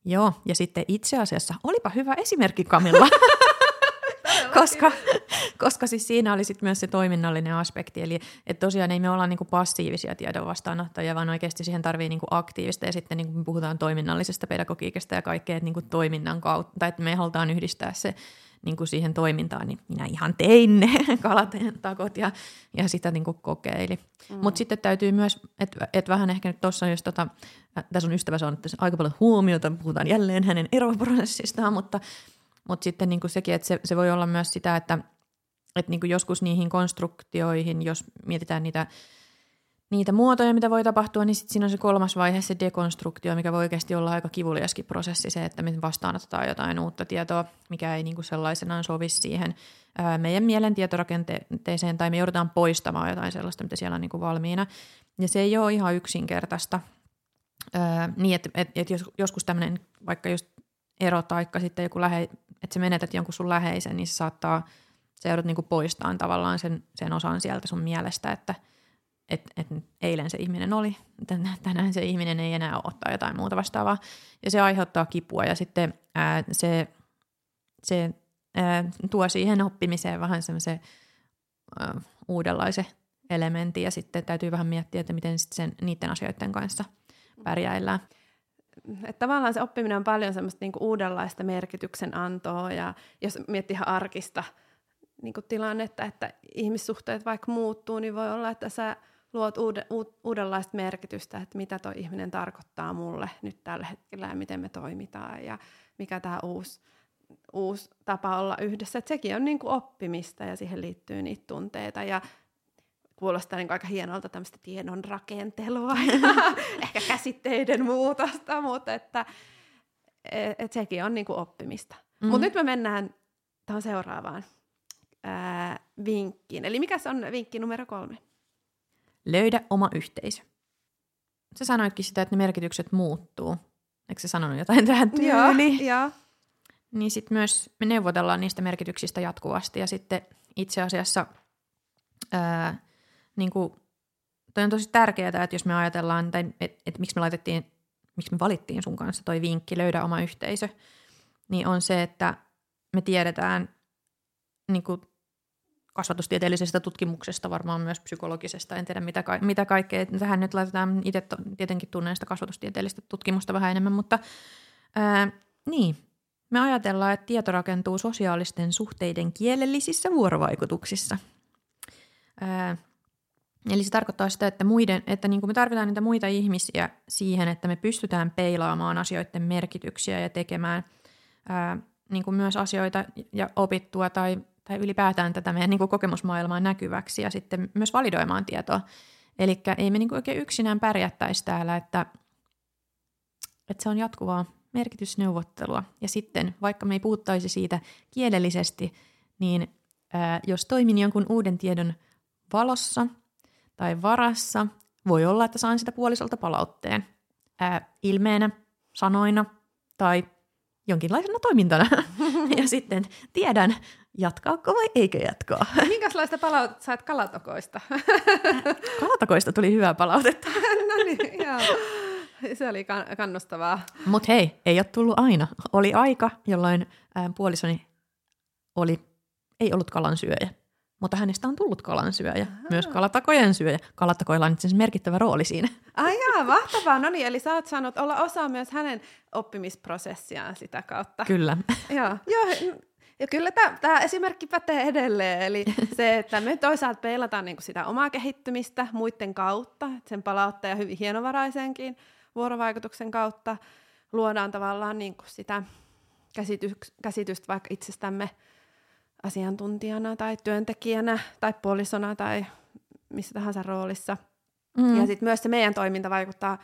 Speaker 1: Joo, ja sitten itse asiassa, olipa hyvä esimerkki Kamilla, koska, koska siis siinä oli sit myös se toiminnallinen aspekti, eli että tosiaan ei me olla niinku passiivisia tiedon vastaanottajia, vaan oikeasti siihen tarvii niinku aktiivista, ja sitten niinku puhutaan toiminnallisesta pedagogiikasta ja kaikkea, että niinku toiminnan kautta, tai että me halutaan yhdistää se niin kuin siihen toimintaan, niin minä ihan tein ne kalateen takot ja, ja sitä niin kuin kokeili. Mm. Mutta sitten täytyy myös, että et vähän ehkä nyt tuossa, jos tota, tässä on ystävä saanut aika paljon huomiota, puhutaan jälleen hänen eroprosessistaan, mutta, mutta sitten niin kuin sekin, että se, se voi olla myös sitä, että, että niin kuin joskus niihin konstruktioihin, jos mietitään niitä niitä muotoja, mitä voi tapahtua, niin sitten siinä on se kolmas vaihe, se dekonstruktio, mikä voi oikeasti olla aika kivuliaskin prosessi, se, että me vastaanotetaan jotain uutta tietoa, mikä ei niin kuin sellaisenaan sovi siihen ää, meidän mielen tietorakenteeseen, tai me joudutaan poistamaan jotain sellaista, mitä siellä on niin kuin valmiina. Ja se ei ole ihan yksinkertaista. Ää, niin, että et, et jos, joskus tämmöinen vaikka just ero taikka sitten joku lähe, että sä menetät jonkun sun läheisen, niin se saattaa, se joudut niin kuin poistamaan tavallaan sen, sen osan sieltä sun mielestä, että – että et eilen se ihminen oli, tänään se ihminen ei enää ole tai jotain muuta vastaavaa. Ja se aiheuttaa kipua ja sitten ää, se, se ää, tuo siihen oppimiseen vähän semmoisen uudenlaisen elementin ja sitten täytyy vähän miettiä, että miten sitten sen, niiden asioiden kanssa pärjäillään.
Speaker 2: Että tavallaan se oppiminen on paljon semmoista niinku uudenlaista merkityksen antoa ja jos miettii ihan arkista niinku tilannetta, että ihmissuhteet vaikka muuttuu, niin voi olla, että sä – luot uuden, u, uudenlaista merkitystä, että mitä tuo ihminen tarkoittaa mulle nyt tällä hetkellä ja miten me toimitaan ja mikä tämä uusi, uusi tapa olla yhdessä. Että sekin on niin kuin oppimista ja siihen liittyy niitä tunteita ja kuulostaa niin aika hienolta tämmöistä tiedon rakentelua ja ehkä käsitteiden muutosta, mutta että et, et sekin on niin kuin oppimista. Mm-hmm. Mutta nyt me mennään tuohon seuraavaan ää, vinkkiin. Eli mikä se on vinkki numero kolme?
Speaker 1: Löydä oma yhteisö. Sä sanoitkin sitä, että ne merkitykset muuttuu. Eikö se sanonut jotain tähän tyyliin?
Speaker 2: Joo,
Speaker 1: Niin sitten myös me neuvotellaan niistä merkityksistä jatkuvasti ja sitten itse asiassa ää, niin kuin, toi on tosi tärkeää, että jos me ajatellaan, että et, et miksi me laitettiin, miksi me valittiin sun kanssa toi vinkki, löydä oma yhteisö, niin on se, että me tiedetään niin kuin kasvatustieteellisestä tutkimuksesta, varmaan myös psykologisesta, en tiedä mitä, ka- mitä kaikkea. Tähän nyt laitetaan, itse to, tietenkin tunnen sitä kasvatustieteellistä tutkimusta vähän enemmän, mutta ää, niin, me ajatellaan, että tieto rakentuu sosiaalisten suhteiden kielellisissä vuorovaikutuksissa. Ää, eli se tarkoittaa sitä, että, muiden, että niin kuin me tarvitaan niitä muita ihmisiä siihen, että me pystytään peilaamaan asioiden merkityksiä ja tekemään ää, niin kuin myös asioita ja opittua tai tai ylipäätään tätä meidän niin kuin kokemusmaailmaa näkyväksi ja sitten myös validoimaan tietoa. Eli ei me niin kuin oikein yksinään pärjättäisi täällä, että, että se on jatkuvaa merkitysneuvottelua. Ja sitten, vaikka me ei puhuttaisi siitä kielellisesti, niin ää, jos toimin jonkun uuden tiedon valossa tai varassa, voi olla, että saan sitä puolisolta palautteen ää, ilmeenä, sanoina tai jonkinlaisena toimintana. ja sitten tiedän, jatkaako vai eikö jatkaa.
Speaker 2: Minkälaista palautetta sait kalatokoista?
Speaker 1: kalatokoista tuli hyvää palautetta.
Speaker 2: no niin, joo. Se oli kannustavaa.
Speaker 1: Mutta hei, ei ole tullut aina. Oli aika, jolloin puolisoni oli, ei ollut kalansyöjä. Mutta hänestä on tullut kalansyöjä, Aha. myös kalatakojen syöjä. Kalatakoilla on itse merkittävä rooli siinä.
Speaker 2: Ai jaa, mahtavaa. No niin, eli sä oot saanut olla osa myös hänen oppimisprosessiaan sitä kautta.
Speaker 1: Kyllä.
Speaker 2: Joo, joo ja kyllä tämä esimerkki pätee edelleen, eli se, että me toisaalta peilataan niinku sitä omaa kehittymistä muiden kautta, sen palautteen hyvin hienovaraisenkin vuorovaikutuksen kautta luodaan tavallaan niinku sitä käsitystä vaikka itsestämme asiantuntijana tai työntekijänä tai puolisona tai missä tahansa roolissa. Mm. Ja sitten myös se meidän toiminta vaikuttaa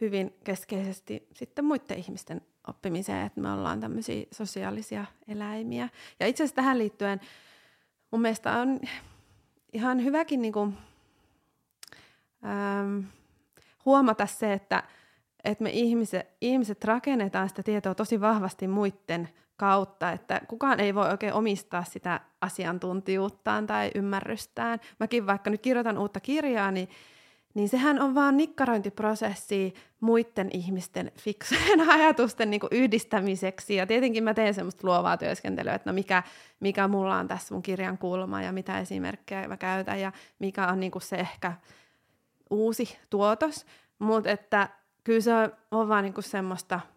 Speaker 2: hyvin keskeisesti sitten muiden ihmisten oppimiseen, että me ollaan tämmöisiä sosiaalisia eläimiä. Ja itse asiassa tähän liittyen mun mielestä on ihan hyväkin niin kuin, ähm, huomata se, että, että me ihmiset, ihmiset rakennetaan sitä tietoa tosi vahvasti muiden kautta, että kukaan ei voi oikein omistaa sitä asiantuntijuuttaan tai ymmärrystään. Mäkin vaikka nyt kirjoitan uutta kirjaa, niin, niin sehän on vaan nikkarointiprosessi muiden ihmisten fiksujen ajatusten niin yhdistämiseksi. Ja tietenkin mä teen semmoista luovaa työskentelyä, että no mikä, mikä mulla on tässä mun kirjan kulma ja mitä esimerkkejä mä käytän ja mikä on niin se ehkä uusi tuotos. Mutta että kyllä se on vaan niin semmoista –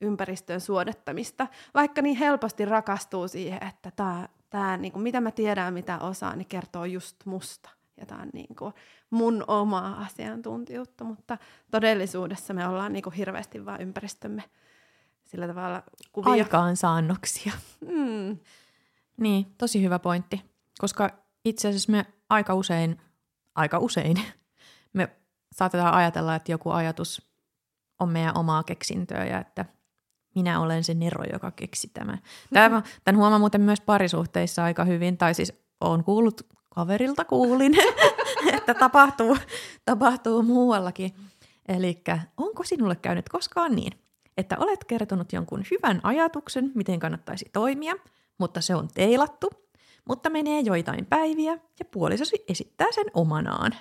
Speaker 2: ympäristön suodattamista, vaikka niin helposti rakastuu siihen, että tämä, tämä niin kuin, mitä mä tiedän, mitä osaan, niin kertoo just musta. Ja tämä on niin kuin mun omaa asiantuntijuutta, mutta todellisuudessa me ollaan niin kuin hirveästi vaan ympäristömme sillä tavalla kuvia.
Speaker 1: Aikaansaannoksia. Mm. Niin, tosi hyvä pointti. Koska itse asiassa me aika usein, aika usein, me saatetaan ajatella, että joku ajatus on meidän omaa keksintöä ja että minä olen se Nero, joka keksi tämän. Tämä, tämän huomaa muuten myös parisuhteissa aika hyvin, tai siis olen kuullut kaverilta kuulin, että tapahtuu, tapahtuu muuallakin. Eli onko sinulle käynyt koskaan niin, että olet kertonut jonkun hyvän ajatuksen, miten kannattaisi toimia, mutta se on teilattu, mutta menee joitain päiviä ja puolisosi esittää sen omanaan.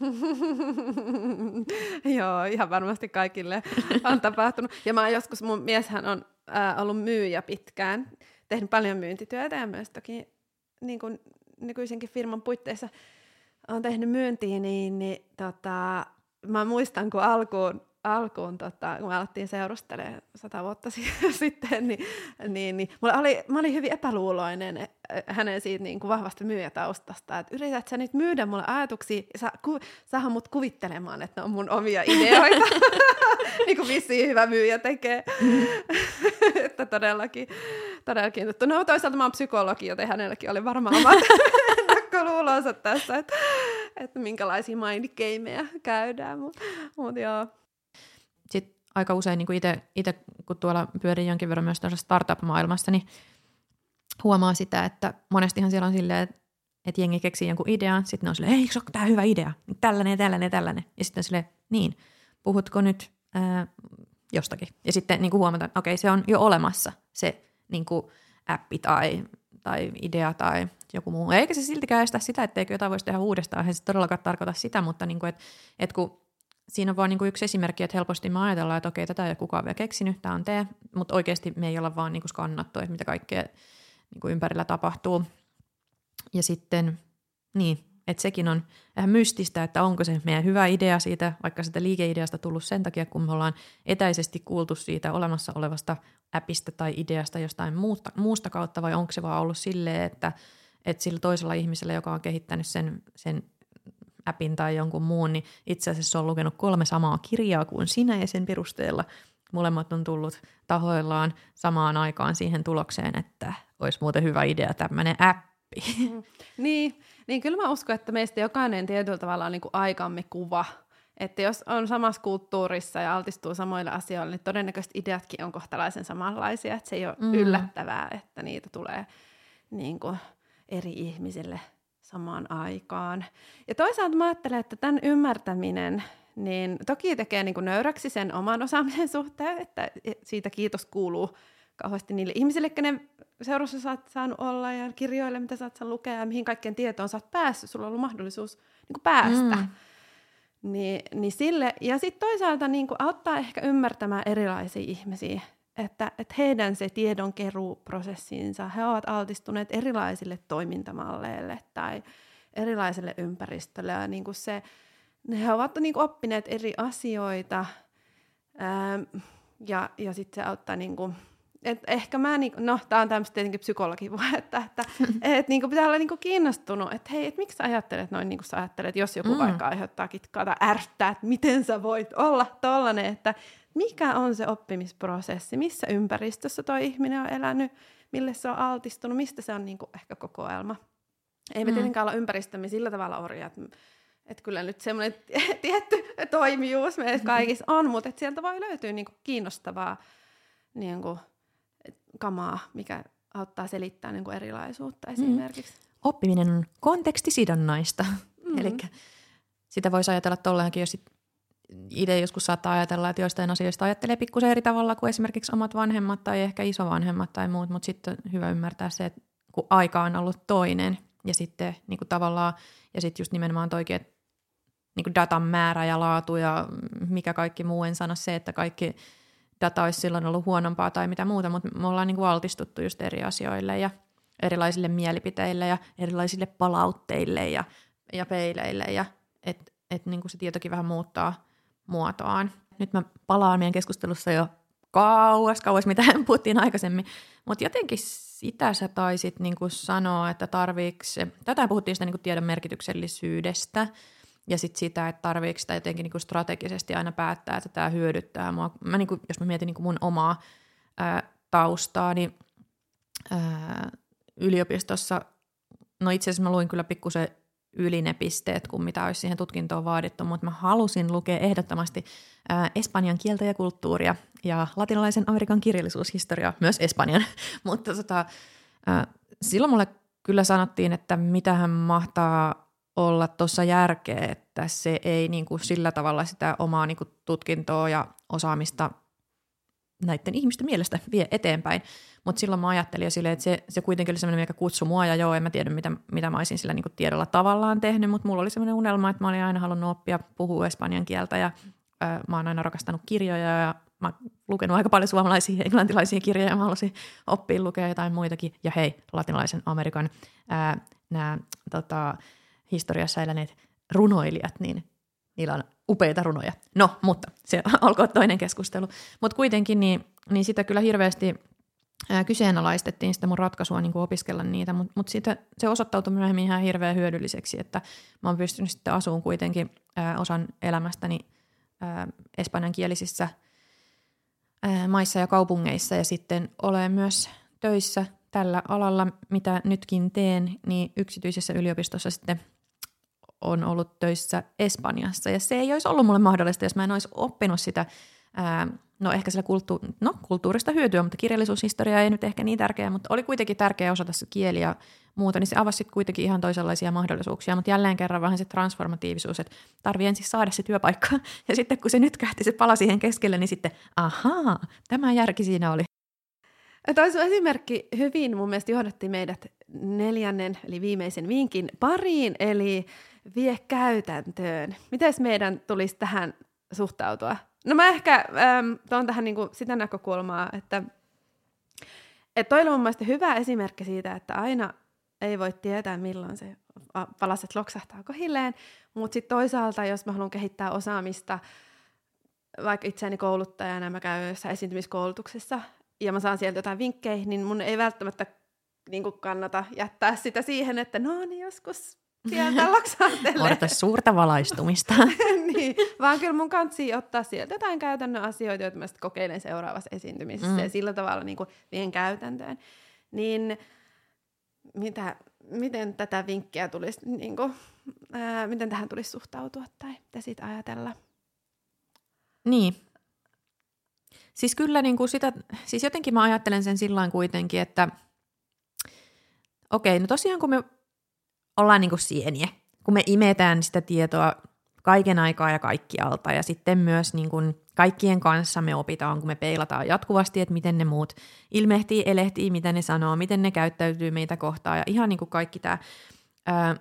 Speaker 2: Joo, ihan varmasti kaikille on tapahtunut. Ja mä joskus, mun mieshän on ollut myyjä pitkään, tehnyt paljon myyntityötä ja myös toki niin kuin nykyisenkin firman puitteissa on tehnyt myyntiä, niin, niin tota, mä muistan, kun alkuun alkuun, tota, kun me alettiin seurustelemaan sata vuotta sitten, niin, niin, niin mulla oli, mä olin hyvin epäluuloinen eh, hänen siitä niin kuin vahvasta myyjätaustasta, että yrität sä nyt myydä mulle ajatuksia, ja ku, saada mut kuvittelemaan, että ne on mun omia ideoita, niin kuin vissiin hyvä myyjä tekee. että todellakin, todellakin. No toisaalta mä oon psykologi, joten hänelläkin oli varmaan omat näköluulonsa tässä, että, että minkälaisia mindgameja käydään, mutta mut joo
Speaker 1: sit aika usein niin itse, kun tuolla pyörii jonkin verran myös startup-maailmassa, niin huomaa sitä, että monestihan siellä on silleen, että, että jengi keksii jonkun idean, sitten ne on silleen, ei, eikö tämä hyvä idea? Tällainen ja tällainen ja tällainen. Ja sitten on silleen, niin, puhutko nyt ää, jostakin? Ja sitten niin kuin huomataan, okei, se on jo olemassa se niin kuin appi tai, tai idea tai joku muu. Eikä se siltikään estä sitä, etteikö jotain voisi tehdä uudestaan. Ei se todellakaan tarkoita sitä, mutta niin kuin, että, että kun siinä on vain niin yksi esimerkki, että helposti me ajatellaan, että okei, tätä ei ole kukaan vielä keksinyt, tämä on tee, mutta oikeasti me ei olla vaan niin skannattu, että mitä kaikkea niin kuin ympärillä tapahtuu. Ja sitten, niin, että sekin on vähän mystistä, että onko se meidän hyvä idea siitä, vaikka sitä liikeideasta tullut sen takia, kun me ollaan etäisesti kuultu siitä olemassa olevasta appista tai ideasta jostain muusta, muusta kautta, vai onko se vaan ollut silleen, että, että sillä toisella ihmisellä, joka on kehittänyt sen, sen appin tai jonkun muun, niin itse asiassa on lukenut kolme samaa kirjaa kuin sinä ja sen perusteella molemmat on tullut tahoillaan samaan aikaan siihen tulokseen, että olisi muuten hyvä idea tämmöinen appi. Mm.
Speaker 2: Niin, niin kyllä mä uskon, että meistä jokainen tietyllä tavalla on niin kuin aikamme kuva. Että jos on samassa kulttuurissa ja altistuu samoille asioille, niin todennäköisesti ideatkin on kohtalaisen samanlaisia. Että se ei ole mm. yllättävää, että niitä tulee niin kuin eri ihmisille – samaan aikaan. Ja toisaalta mä ajattelen, että tämän ymmärtäminen niin toki tekee niin kuin nöyräksi sen oman osaamisen suhteen, että siitä kiitos kuuluu kauheasti niille ihmisille, kenen seurassa sä oot saanut olla ja kirjoille, mitä sä oot saanut lukea ja mihin kaikkeen tietoon sä oot päässyt, sulla on ollut mahdollisuus niin päästä. Mm. Niin, niin sille, ja sitten toisaalta niin auttaa ehkä ymmärtämään erilaisia ihmisiä, että, että heidän se tiedonkeruuprosessinsa, he ovat altistuneet erilaisille toimintamalleille tai erilaiselle ympäristölle ja niin kuin se, he ovat niin kuin oppineet eri asioita ää, ja, ja sitten se auttaa niin kuin, et ehkä mä, niinku, no tämä on tämmöistä tietenkin psykologipuhetta, että, että et, niinku pitää olla niinku kiinnostunut, että hei, et miksi sä ajattelet noin niin kuin sä ajattelet, jos joku mm. vaikka aiheuttaa kitkaa tai ärsyttää, että miten sä voit olla tollanen, että mikä on se oppimisprosessi, missä ympäristössä tuo ihminen on elänyt, mille se on altistunut, mistä se on niin kuin ehkä kokoelma. Ei me mm. tietenkään olla ympäristömme sillä tavalla orja, että, kyllä nyt semmoinen tietty toimijuus meillä mm-hmm. kaikissa on, mutta sieltä voi löytyä niinku kiinnostavaa niinku, kamaa, mikä auttaa selittää niinku erilaisuutta mm-hmm. esimerkiksi. Mm.
Speaker 1: Oppiminen on kontekstisidonnaista. Mm-hmm. Eli sitä voisi ajatella tolleenkin, jos itse joskus saattaa ajatella, että joistain asioista ajattelee pikkusen eri tavalla kuin esimerkiksi omat vanhemmat tai ehkä isovanhemmat tai muut, mutta sitten on hyvä ymmärtää se, että kun aika on ollut toinen ja sitten niin kuin tavallaan, ja sitten just nimenomaan toikin, että niin kuin datan määrä ja laatu ja mikä kaikki muu, en sano se, että kaikki data olisi silloin ollut huonompaa tai mitä muuta, mutta me ollaan niin kuin altistuttu just eri asioille ja erilaisille mielipiteille ja erilaisille palautteille ja, ja peileille ja että et niin kuin se tietokin vähän muuttaa muotoaan. Nyt mä palaan meidän keskustelussa jo kauas, kauas, mitä puhuttiin aikaisemmin, mutta jotenkin sitä sä taisit niin kuin sanoa, että tarviiks, tätä puhuttiin sitä niin kuin tiedon merkityksellisyydestä, ja sitten sitä, että tarviiko sitä jotenkin niin kuin strategisesti aina päättää, että tämä hyödyttää mua. Mä niin kuin, jos mä mietin niin kuin mun omaa ää, taustaa, niin ää, yliopistossa, no itse asiassa mä luin kyllä pikkusen yli ne pisteet kuin mitä olisi siihen tutkintoon vaadittu, mutta mä halusin lukea ehdottomasti ää, espanjan kieltä ja kulttuuria ja latinalaisen Amerikan kirjallisuushistoriaa, myös espanjan. mutta tota, ää, silloin mulle kyllä sanottiin, että mitähän mahtaa olla tuossa järkeä, että se ei niin kuin sillä tavalla sitä omaa niin kuin tutkintoa ja osaamista näiden ihmisten mielestä vie eteenpäin. Mutta silloin mä ajattelin jo silleen, että se, se kuitenkin oli semmoinen, mikä kutsui mua, ja joo, en mä tiedä, mitä, mitä mä olisin sillä niin tiedolla tavallaan tehnyt, mutta mulla oli semmoinen unelma, että mä olin aina halunnut oppia puhua espanjan kieltä, ja ö, mä oon aina rakastanut kirjoja, ja mä oon lukenut aika paljon suomalaisia englantilaisia kirjoja, ja mä halusin oppia lukea jotain muitakin, ja hei, latinalaisen Amerikan nämä tota, historiassa eläneet runoilijat, niin niillä on upeita runoja. No, mutta se olkoon toinen keskustelu. Mutta kuitenkin niin, niin sitä kyllä hirveästi ää, kyseenalaistettiin sitä mun ratkaisua niin opiskella niitä, mutta mut siitä, se osoittautui myöhemmin ihan hirveän hyödylliseksi, että mä oon pystynyt sitten asuun kuitenkin ää, osan elämästäni ää, espanjankielisissä ää, maissa ja kaupungeissa ja sitten olen myös töissä tällä alalla, mitä nytkin teen, niin yksityisessä yliopistossa sitten – on ollut töissä Espanjassa. Ja se ei olisi ollut mulle mahdollista, jos mä en olisi oppinut sitä, ää, no ehkä sillä kulttu- no, kulttuurista hyötyä, mutta kirjallisuushistoria ei nyt ehkä niin tärkeä, mutta oli kuitenkin tärkeää osata se kieli ja muuta, niin se avasi sitten kuitenkin ihan toisenlaisia mahdollisuuksia. Mutta jälleen kerran vähän se transformatiivisuus, että tarvii ensin saada se työpaikka. Ja sitten kun se nyt kähti, se pala siihen keskelle, niin sitten ahaa, tämä järki siinä oli.
Speaker 2: Toi sun esimerkki hyvin mun mielestä johdatti meidät neljännen, eli viimeisen vinkin pariin, eli vie käytäntöön. Miten meidän tulisi tähän suhtautua? No mä ehkä ähm, tuon tähän niinku sitä näkökulmaa, että et toi on mun mielestä hyvä esimerkki siitä, että aina ei voi tietää, milloin se palaset loksahtaa kohilleen, mutta sitten toisaalta, jos mä haluan kehittää osaamista, vaikka itseäni kouluttajana, mä käyn jossain esiintymiskoulutuksessa, ja mä saan sieltä jotain vinkkejä, niin mun ei välttämättä niin kannata jättää sitä siihen, että no niin joskus sieltä loksahtelee.
Speaker 1: Odota suurta valaistumista.
Speaker 2: niin, vaan kyllä mun kansi ottaa sieltä jotain käytännön asioita, joita mä sitten kokeilen seuraavassa esiintymisessä mm. ja sillä tavalla niin kuin vien käytäntöön. Niin mitä, miten tätä vinkkiä tulisi, niin kuin, ää, miten tähän tulisi suhtautua tai mitä siitä ajatella?
Speaker 1: Niin. Siis kyllä niin kuin sitä, siis jotenkin mä ajattelen sen sillä kuitenkin, että okei, no tosiaan kun me ollaan niin kuin sieniä, kun me imetään sitä tietoa kaiken aikaa ja kaikkialta ja sitten myös niin kuin kaikkien kanssa me opitaan, kun me peilataan jatkuvasti, että miten ne muut ilmehtii, elehtii, mitä ne sanoo, miten ne käyttäytyy meitä kohtaan ja ihan niin kuin kaikki tämä. Ää,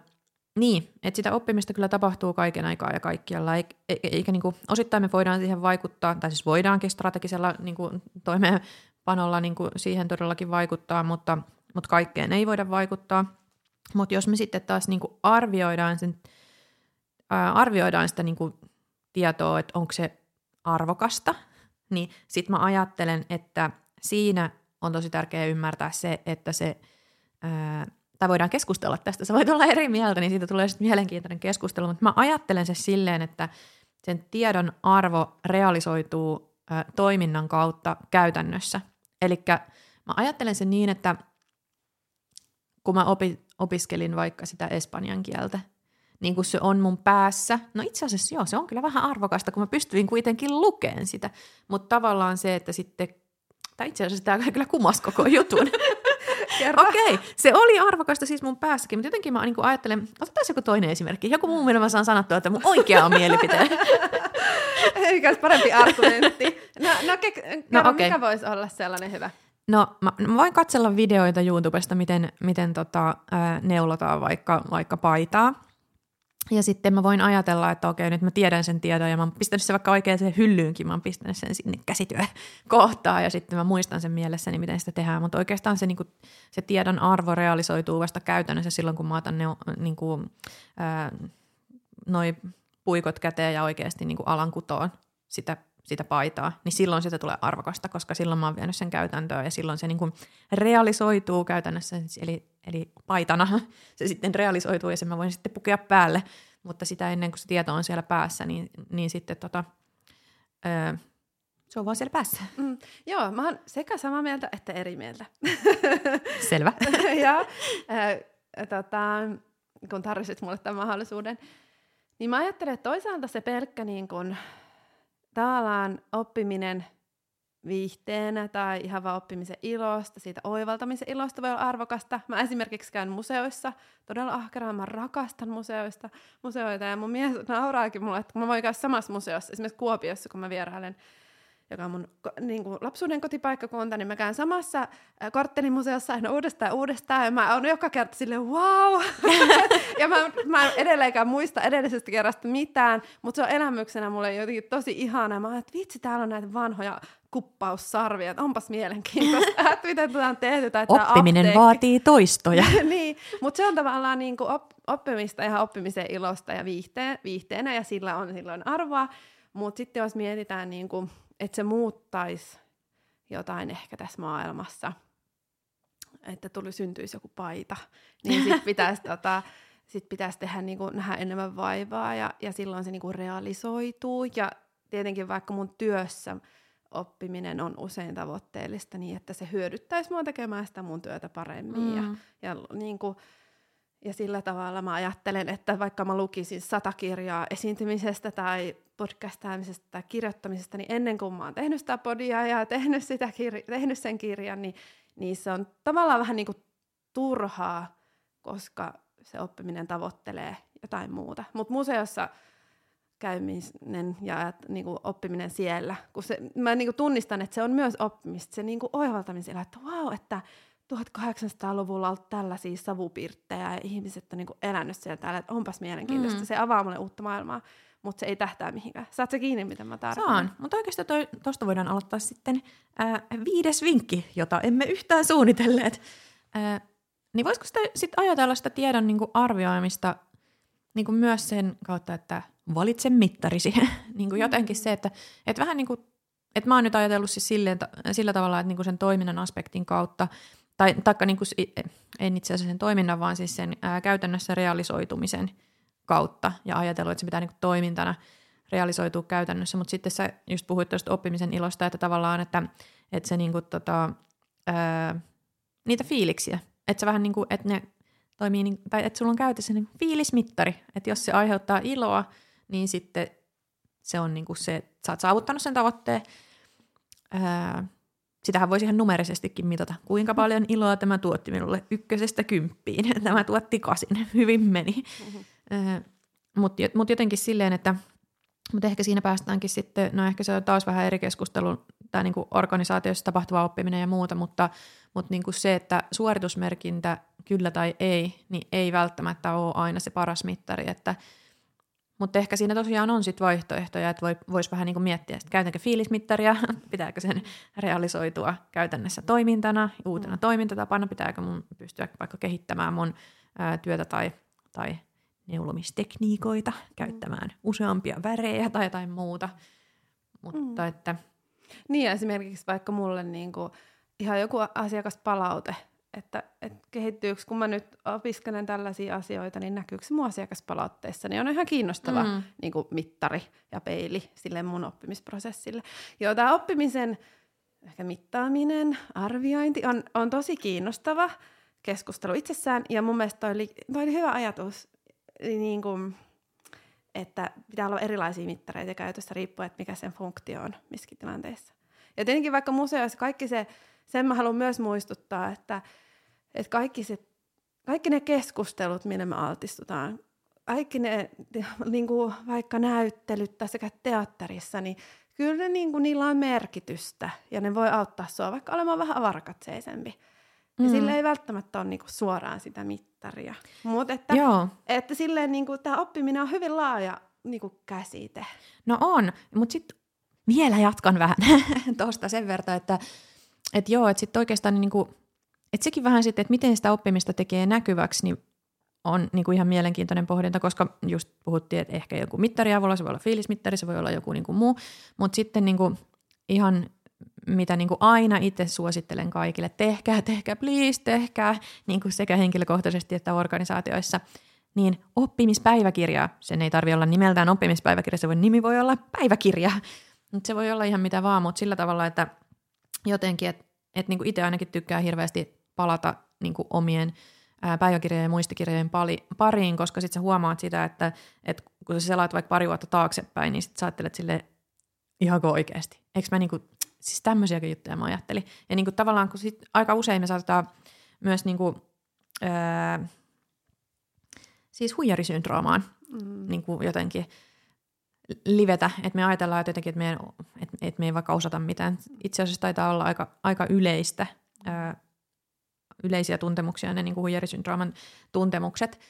Speaker 1: niin, että sitä oppimista kyllä tapahtuu kaiken aikaa ja kaikkialla, eikä, eikä niin kuin, osittain me voidaan siihen vaikuttaa, tai siis voidaankin strategisella niin kuin, toimeenpanolla niin kuin siihen todellakin vaikuttaa, mutta, mutta kaikkeen ei voida vaikuttaa – mutta jos me sitten taas niinku arvioidaan, sen, ää, arvioidaan sitä niinku tietoa, että onko se arvokasta, niin sitten mä ajattelen, että siinä on tosi tärkeää ymmärtää se, että se, ää, tai voidaan keskustella tästä, sä voit olla eri mieltä, niin siitä tulee sitten mielenkiintoinen keskustelu, mutta mä ajattelen se silleen, että sen tiedon arvo realisoituu ää, toiminnan kautta käytännössä. Eli mä ajattelen sen niin, että kun mä opin, opiskelin vaikka sitä espanjan kieltä, niin kuin se on mun päässä. No itse asiassa joo, se on kyllä vähän arvokasta, kun mä pystyin kuitenkin lukemaan sitä. Mutta tavallaan se, että sitten, tai itse asiassa tämä kyllä kumas koko jutun. Okei, okay. se oli arvokasta siis mun päässäkin, mutta jotenkin mä niin ajattelen, otetaan joku toinen esimerkki. Joku muu, millä mä saan sanottua, että mun oikea on mielipite.
Speaker 2: Eikä parempi argumentti. No, no, ke- no okay. mikä voisi olla sellainen hyvä?
Speaker 1: No mä, mä voin katsella videoita YouTubesta, miten, miten tota, ää, neulotaan vaikka, vaikka paitaa. Ja sitten mä voin ajatella, että okei, nyt mä tiedän sen tiedon ja mä oon pistänyt sen vaikka oikein sen hyllyynkin, mä oon pistänyt sen sinne käsityökohtaan ja sitten mä muistan sen mielessäni, miten sitä tehdään. Mutta oikeastaan se, niin kuin, se tiedon arvo realisoituu vasta käytännössä silloin, kun mä otan ne niin kuin, ää, noi puikot käteen ja oikeasti niin kuin alan kutoon sitä sitä paitaa, niin silloin sitä tulee arvokasta, koska silloin mä oon vienyt sen käytäntöön ja silloin se niin kuin realisoituu käytännössä, eli, eli paitana se sitten realisoituu ja sen mä voin sitten pukea päälle, mutta sitä ennen kuin se tieto on siellä päässä, niin, niin sitten tota, öö, se on vaan siellä päässä. Mm,
Speaker 2: joo, mä oon sekä samaa mieltä että eri mieltä.
Speaker 1: Selvä.
Speaker 2: ja äh, tota, kun tarvitsit mulle tämän mahdollisuuden, niin mä ajattelen, että toisaalta se pelkkä niin kun, tavallaan oppiminen viihteenä tai ihan vaan oppimisen ilosta, siitä oivaltamisen ilosta voi olla arvokasta. Mä esimerkiksi käyn museoissa, todella ahkeraan, mä rakastan museoista, museoita ja mun mies nauraakin mulle, että mä voin käydä samassa museossa, esimerkiksi Kuopiossa, kun mä vierailen joka on mun niin kuin lapsuuden kotipaikkakunta, niin mä käyn samassa korttelimuseossa aina uudestaan ja uudestaan, ja mä oon joka kerta silleen, wow! ja mä, mä en edelleenkään muista edellisestä kerrasta mitään, mutta se on elämyksenä mulle jotenkin tosi ihana. Mä oon, että vitsi, täällä on näitä vanhoja kuppaussarvia, että onpas mielenkiintoista, että miten tätä on tehty. Tai
Speaker 1: Oppiminen apteekki. vaatii toistoja.
Speaker 2: niin, mutta se on tavallaan niin kuin op- oppimista ja oppimisen ilosta ja viihteen, viihteenä, ja sillä on silloin arvoa. Mutta sitten jos mietitään niin kuin että se muuttaisi jotain ehkä tässä maailmassa, että tuli syntyisi joku paita, niin sitten pitäisi, tota, sit pitäisi tehdä, niin kuin, nähdä enemmän vaivaa ja, ja silloin se niin kuin realisoituu. Ja tietenkin vaikka mun työssä oppiminen on usein tavoitteellista niin, että se hyödyttäisi mua tekemään sitä mun työtä paremmin. Mm. Ja, ja niin kuin, ja sillä tavalla mä ajattelen, että vaikka mä lukisin sata kirjaa esiintymisestä tai podcastaamisesta tai kirjoittamisesta, niin ennen kuin mä oon tehnyt sitä podia ja tehnyt, sitä kir- tehnyt sen kirjan, niin, niin se on tavallaan vähän niin kuin turhaa, koska se oppiminen tavoittelee jotain muuta. Mutta museossa käyminen ja niin kuin oppiminen siellä, kun se, mä niin kuin tunnistan, että se on myös oppimista, se niin kuin oivaltaminen että wow, että 1800-luvulla ollut tällaisia savupirttejä ja ihmiset on niinku elänyt siellä täällä, että onpas mielenkiintoista. Mm. Se avaa mulle uutta maailmaa, mutta se ei tähtää mihinkään. Saat se kiinni, mitä mä tarvitsen?
Speaker 1: Saan, mutta oikeastaan tuosta voidaan aloittaa sitten ää, viides vinkki, jota emme yhtään suunnitelleet. Ää, niin voisiko sitä sit ajatella sitä tiedon niinku arvioimista niinku myös sen kautta, että valitse mittarisi. niinku jotenkin se, että et vähän niin kuin, että mä oon nyt ajatellut siis silleen, sillä tavalla, että niinku sen toiminnan aspektin kautta tai taikka niin kuin, en itse asiassa sen toiminnan, vaan siis sen ää, käytännössä realisoitumisen kautta ja ajatellut, että se pitää niin kuin toimintana realisoitua käytännössä, mutta sitten sä just puhuit tuosta oppimisen ilosta, että tavallaan, että, että se niin kuin, tota, ää, niitä fiiliksiä, että se vähän niin kuin, että ne toimii, niin, tai että sulla on käytössä niin fiilismittari, että jos se aiheuttaa iloa, niin sitten se on niin kuin se, että sä oot saavuttanut sen tavoitteen, ää, sitähän voisi ihan numerisestikin mitata, kuinka paljon iloa tämä tuotti minulle ykkösestä kymppiin. Tämä tuotti kasin, hyvin meni. Mm-hmm. Mutta mut jotenkin silleen, että mutta ehkä siinä päästäänkin sitten, no ehkä se on taas vähän eri keskustelu, tämä niinku organisaatiossa tapahtuva oppiminen ja muuta, mutta, mutta niinku se, että suoritusmerkintä kyllä tai ei, niin ei välttämättä ole aina se paras mittari, että mutta ehkä siinä tosiaan on sitten vaihtoehtoja, että voi, voisi vähän niin miettiä, että käytänkö fiilismittaria, pitääkö sen realisoitua käytännössä toimintana, uutena mm. toimintatapana, pitääkö mun pystyä vaikka kehittämään mun ää, työtä tai, tai neulomistekniikoita, käyttämään mm. useampia värejä tai jotain muuta. Mutta mm. että...
Speaker 2: Niin esimerkiksi vaikka mulle niin kuin ihan joku asiakaspalaute, että, että kehittyykö, kun mä nyt opiskelen tällaisia asioita, niin näkyykö se mun asiakaspalautteessa, niin on ihan kiinnostava mm. niin kuin mittari ja peili sille mun oppimisprosessille. Joo, tämä oppimisen ehkä mittaaminen, arviointi on, on tosi kiinnostava keskustelu itsessään, ja mun mielestä toi oli, toi oli hyvä ajatus, niin kuin, että pitää olla erilaisia mittareita käytössä riippuen, että mikä sen funktio on missäkin tilanteissa. Ja tietenkin vaikka museoissa kaikki se, sen mä haluan myös muistuttaa, että, että kaikki, se, kaikki ne keskustelut, minne me altistutaan, kaikki ne niin kuin vaikka näyttelyt tai sekä teatterissa, niin kyllä ne, niin kuin, niillä on merkitystä ja ne voi auttaa sua vaikka olemaan vähän avarakatseisempi. Ja mm. sille ei välttämättä ole niinku suoraan sitä mittaria. Mutta että, että silleen niinku, tämä oppiminen on hyvin laaja niinku käsite.
Speaker 1: No on, mutta sitten vielä jatkan vähän tuosta sen verran, että et joo, että sitten oikeastaan niinku, et sekin vähän sitten, että miten sitä oppimista tekee näkyväksi, niin on niinku ihan mielenkiintoinen pohdinta, koska just puhuttiin, että ehkä joku mittari avulla, se voi olla fiilismittari, se voi olla joku niinku muu, mutta sitten niinku ihan mitä niin kuin aina itse suosittelen kaikille, tehkää, tehkää, please, tehkää, niin kuin sekä henkilökohtaisesti että organisaatioissa, niin oppimispäiväkirja, sen ei tarvi olla nimeltään oppimispäiväkirja, se voi, nimi voi olla päiväkirja, mutta se voi olla ihan mitä vaan, mutta sillä tavalla, että jotenkin, että et niin itse ainakin tykkää hirveästi palata niin kuin omien päiväkirjojen ja muistikirjojen pariin, koska sitten sä huomaat sitä, että, että kun sä selaat vaikka pari vuotta taaksepäin, niin sitten sä ajattelet sille ihanko oikeasti. Eikö mä niinku Siis tämmöisiäkin juttuja mä ajattelin. Ja niin kuin tavallaan, kun sit aika usein me saatetaan myös niin kuin, öö, siis huijarisyndroomaan mm. niin kuin jotenkin livetä, että me ajatellaan että jotenkin, että me, ei, että, että me ei vaikka osata mitään. Itse asiassa taitaa olla aika, aika yleistä, öö, yleisiä tuntemuksia ne niin kuin huijarisyndrooman tuntemukset –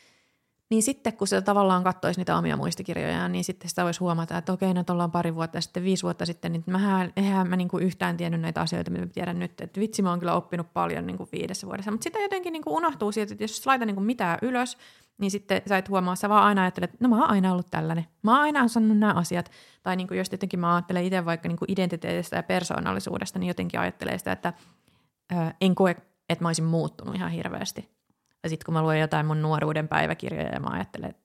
Speaker 1: niin sitten kun se tavallaan katsoisi niitä omia muistikirjoja, niin sitten sitä voisi huomata, että okei, nyt ollaan pari vuotta sitten, viisi vuotta sitten, niin mähän, eihän mä niinku yhtään tiennyt näitä asioita, mitä mä tiedän nyt. Että vitsi, mä oon kyllä oppinut paljon niinku viidessä vuodessa. Mutta sitten jotenkin niinku unohtuu siitä, että jos laita niinku mitään ylös, niin sitten sä et huomaa, sä vaan aina ajattelet, että no mä oon aina ollut tällainen. Mä oon aina osannut nämä asiat. Tai niinku jos jotenkin mä ajattelen itse vaikka niinku identiteetistä ja persoonallisuudesta, niin jotenkin ajattelee sitä, että ö, en koe, että mä olisin muuttunut ihan hirveästi. Ja sitten kun mä luen jotain mun nuoruuden päiväkirjoja ja mä ajattelen, että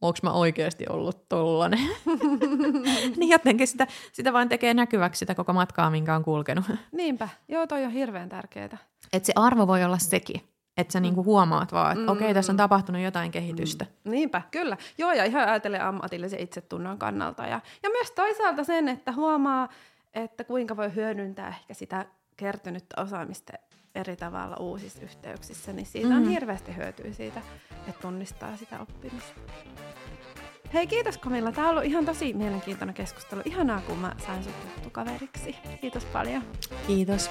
Speaker 1: onko mä oikeasti ollut tollanen. niin jotenkin sitä, sitä vaan tekee näkyväksi sitä koko matkaa, minkä on kulkenut.
Speaker 2: Niinpä. Joo, toi on hirveän tärkeää.
Speaker 1: Että se arvo voi olla sekin. Että sä niinku huomaat vaan, että mm. okei, okay, tässä on tapahtunut jotain kehitystä.
Speaker 2: Mm. Niinpä, kyllä. Joo, ja ihan ajatellen ammatillisen itsetunnon kannalta. Ja, ja myös toisaalta sen, että huomaa, että kuinka voi hyödyntää ehkä sitä kertynyttä osaamista eri tavalla uusissa yhteyksissä, niin siitä on mm. hirveästi hyötyä siitä, että tunnistaa sitä oppimista. Hei, kiitos Kamilla. Tämä on ollut ihan tosi mielenkiintoinen keskustelu. Ihanaa, kun mä sain sut tuttu kaveriksi. Kiitos paljon.
Speaker 1: Kiitos.